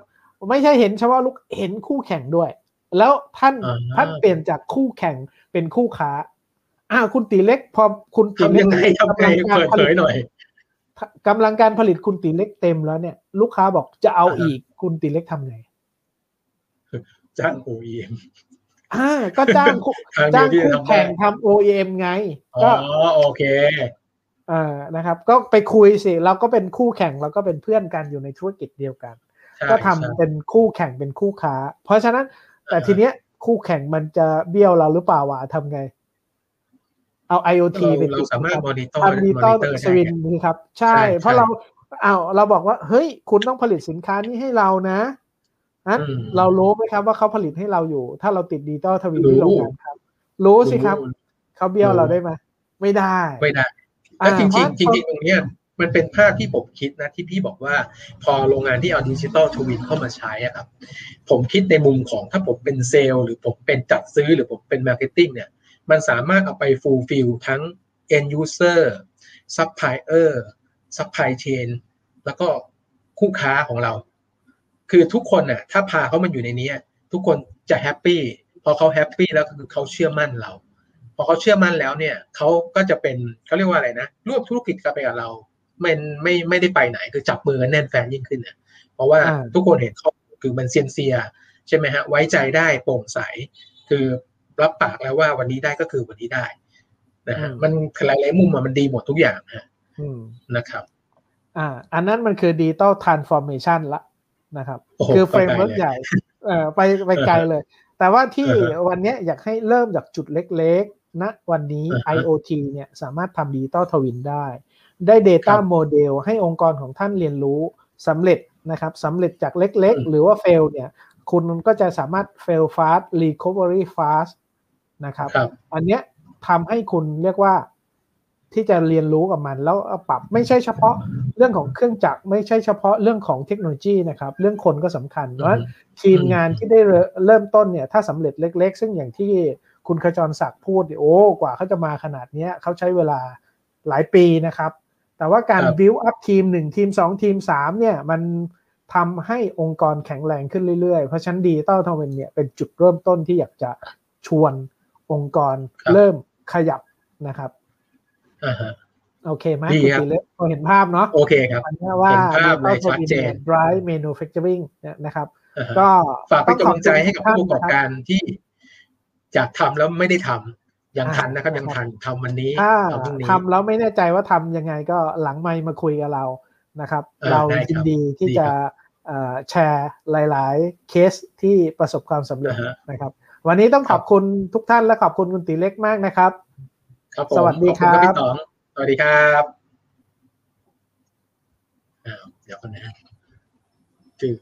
ไม่ใช่เห็นเฉพาะลูกเห็นคู่แข่งด้วย แล้วท่านอ่าท่านเปลี่ยนจากคู่แข่งเป็นคู่ค้าอ้าวคุณตีเล็ก พอคุณตีเล็ทำกยังไงทำไงกำลังการเปิดผเผลิยตหน่อยกำลังการผลิตคุณตีเล็กเต็มแล้วเนี่ย ลูกค้าบอกจะเอาอ่าฮะอีกคุณตีเล็กทำไงจ้าง OEM อ่าก็จ้างคู่ทางเดีจ้ายงวที่จะคู่ทำได้แข่งทำ OEM ไงอ๋อก็โอเคอ่านะครับ ก็ไปคุยสิเราก็เป็นคู่แข่งเราก็เป็นเพื่อนกันอยู่ในธุรกิจเดียวกันใช่ก็ทำใช่เป็นคู่แข่งเป็นคู่ค้า เพราะฉะนั้น แต่อ่าฮะทีเนี้ยคู่แข่งมันจะเบี้ยวเราหรือเปล่าวะทำไง เอา IoT เราไปเราติดสามารถมอนิเตอร์ทำดิจิตอลได้สวินไงนี่ครับ ใช่ใช่เพราะใช่เราเอาวเราบอกว่า เฮ้ย คุณต้องผลิตสินค้านี้ให้เรานะ นั้นอืมเรารู้ไหมครับว่าเขาผลิตให้เราอยู่ ถ้าเราติดดิจิตอลทวินที่รู้โรงงานครับ รู้สิครับรู้เขาเบี้ยวรู้เราได้ไหมไม่ได้ไม่ได้อ่าแล้วจริงเพราะๆจริงๆตรงเนี้ยมันเป็นภาพที่ผมคิดนะที่พี่บอกว่า พอโรงงานที่เอา digital twin เข้ามาใช้อะครับ ผมคิดในมุมของถ้าผมเป็นเซลล์หรือผมเป็นจัดซื้อหรือผมเป็น marketing เนี่ย มันสามารถเอาไป fulfill ทั้ง end user supplier supply chain แล้วก็คู่ค้าของเรา คือทุกคนน่ะ ถ้าพาเขามาอยู่ในนี้ทุกคนจะ happy พอเขา happy แล้วคือเขาเชื่อมั่นเรา พอเขาเชื่อมั่นแล้วเนี่ยเขาก็จะเป็นเขาเรียกว่าอะไรนะร่วมธุรกิจกันไปกับเราไม่ไม่ไม่ได้ไปไหนคือจับมือกันแน่นแฟ้นยิ่งขึ้นเนี่ยเพราะว่าอ่าทุกคนเห็นเขาคือมัน sincere ใช่ไหมฮะไว้ใจได้โปร่งใส คือรับปากแล้วว่าวันนี้ได้ก็คือวันนี้ได้นะฮะมันหลายๆมุมอะมันดีหมดทุกอย่างฮะอืมนะครับ อ่า อันนั้นมันคือ digital transformation ละ นะครับโอ้โหคือไปเฟรมไกลเวิร์กเลยใหญ่เอ่อไปไปไกลเลย แต่ว่าที่อ่าฮะวันเนี้ยอยากให้เริ่มจากจุดเล็กๆณวันนี้อ่าฮะ IoT เนี่ยสามารถทำดิจิตอลทวินได้ ได้ Data ครับ Model ให้องค์กรของท่านเรียนรู้สำเร็จนะครับสำเร็จจากเล็กอืมๆหรือว่า fail เนี่ย คุณก็จะสามารถ fail fast recovery fast นะครับครับอันเนี้ยทำให้คุณเรียกว่า ที่จะเรียนรู้กับมัน แล้วเอาปรับไม่ใช่เฉพาะเรื่องของเครื่องจักรไม่ใช่เฉพาะเรื่องของเทคโนโลยีนะครับ เรื่องคนก็สำคัญเพราะฉะนั้นทีมงานที่ได้เริ่มเริ่มต้นเนี่ยถ้าสำเร็จเล็ก ๆ ซึ่งอย่างที่คุณขจรศักดิ์พูดเนี่ยโอ้กว่าเขาจะมาขนาดเนี้ยเขาใช้เวลาหลายปีนะครับ แต่ว่าการครับ build up ทีมหนึ่งทีมสองทีมสามเนี่ยมันทำให้องค์กรแข็งแรงขึ้นเรื่อยๆ เพราะฉะนั้น digital twin เนี่ยเป็นจุดเริ่มต้นที่อยากจะชวนองค์กรครับเริ่มขยับนะครับอ่าฮะ โอเคไหมดีคุณครับติเล็กพอเห็นภาพเนาะโอเคครับอันนี้ว่าเห็นภาพเลย Digital ชัดเจน Twin ย drive manufacturing เนี่ยนะครับอ่าฮะก็ฝากเป็นกำลังใจให้กับต้ผู้องประกอบการที่อยากทำแล้วไม่ได้ทำยังอ่าทันนะครับยังทันทำวันนี้ถ้าทำพรุ่งนี้ทำแล้วไม่แน่ใจว่าทำยังไงก็หลังไมค์มาคุยกับเรานะครับอ่าเราได้ครับยินดีที่ดีจะครับเอ่อแชร์หลาย ๆ เคสที่ประสบความสำเร็จอ่าฮะนะครับ วันนี้ต้องคขรับอบคุณทุกท่านและขอบคุณคุณติเล็กมากนะครับ ครับผมสวัสดีขอณครับพี่ต๋องสวัสดีครับอ้าวเดี๋ยวคนนะคือ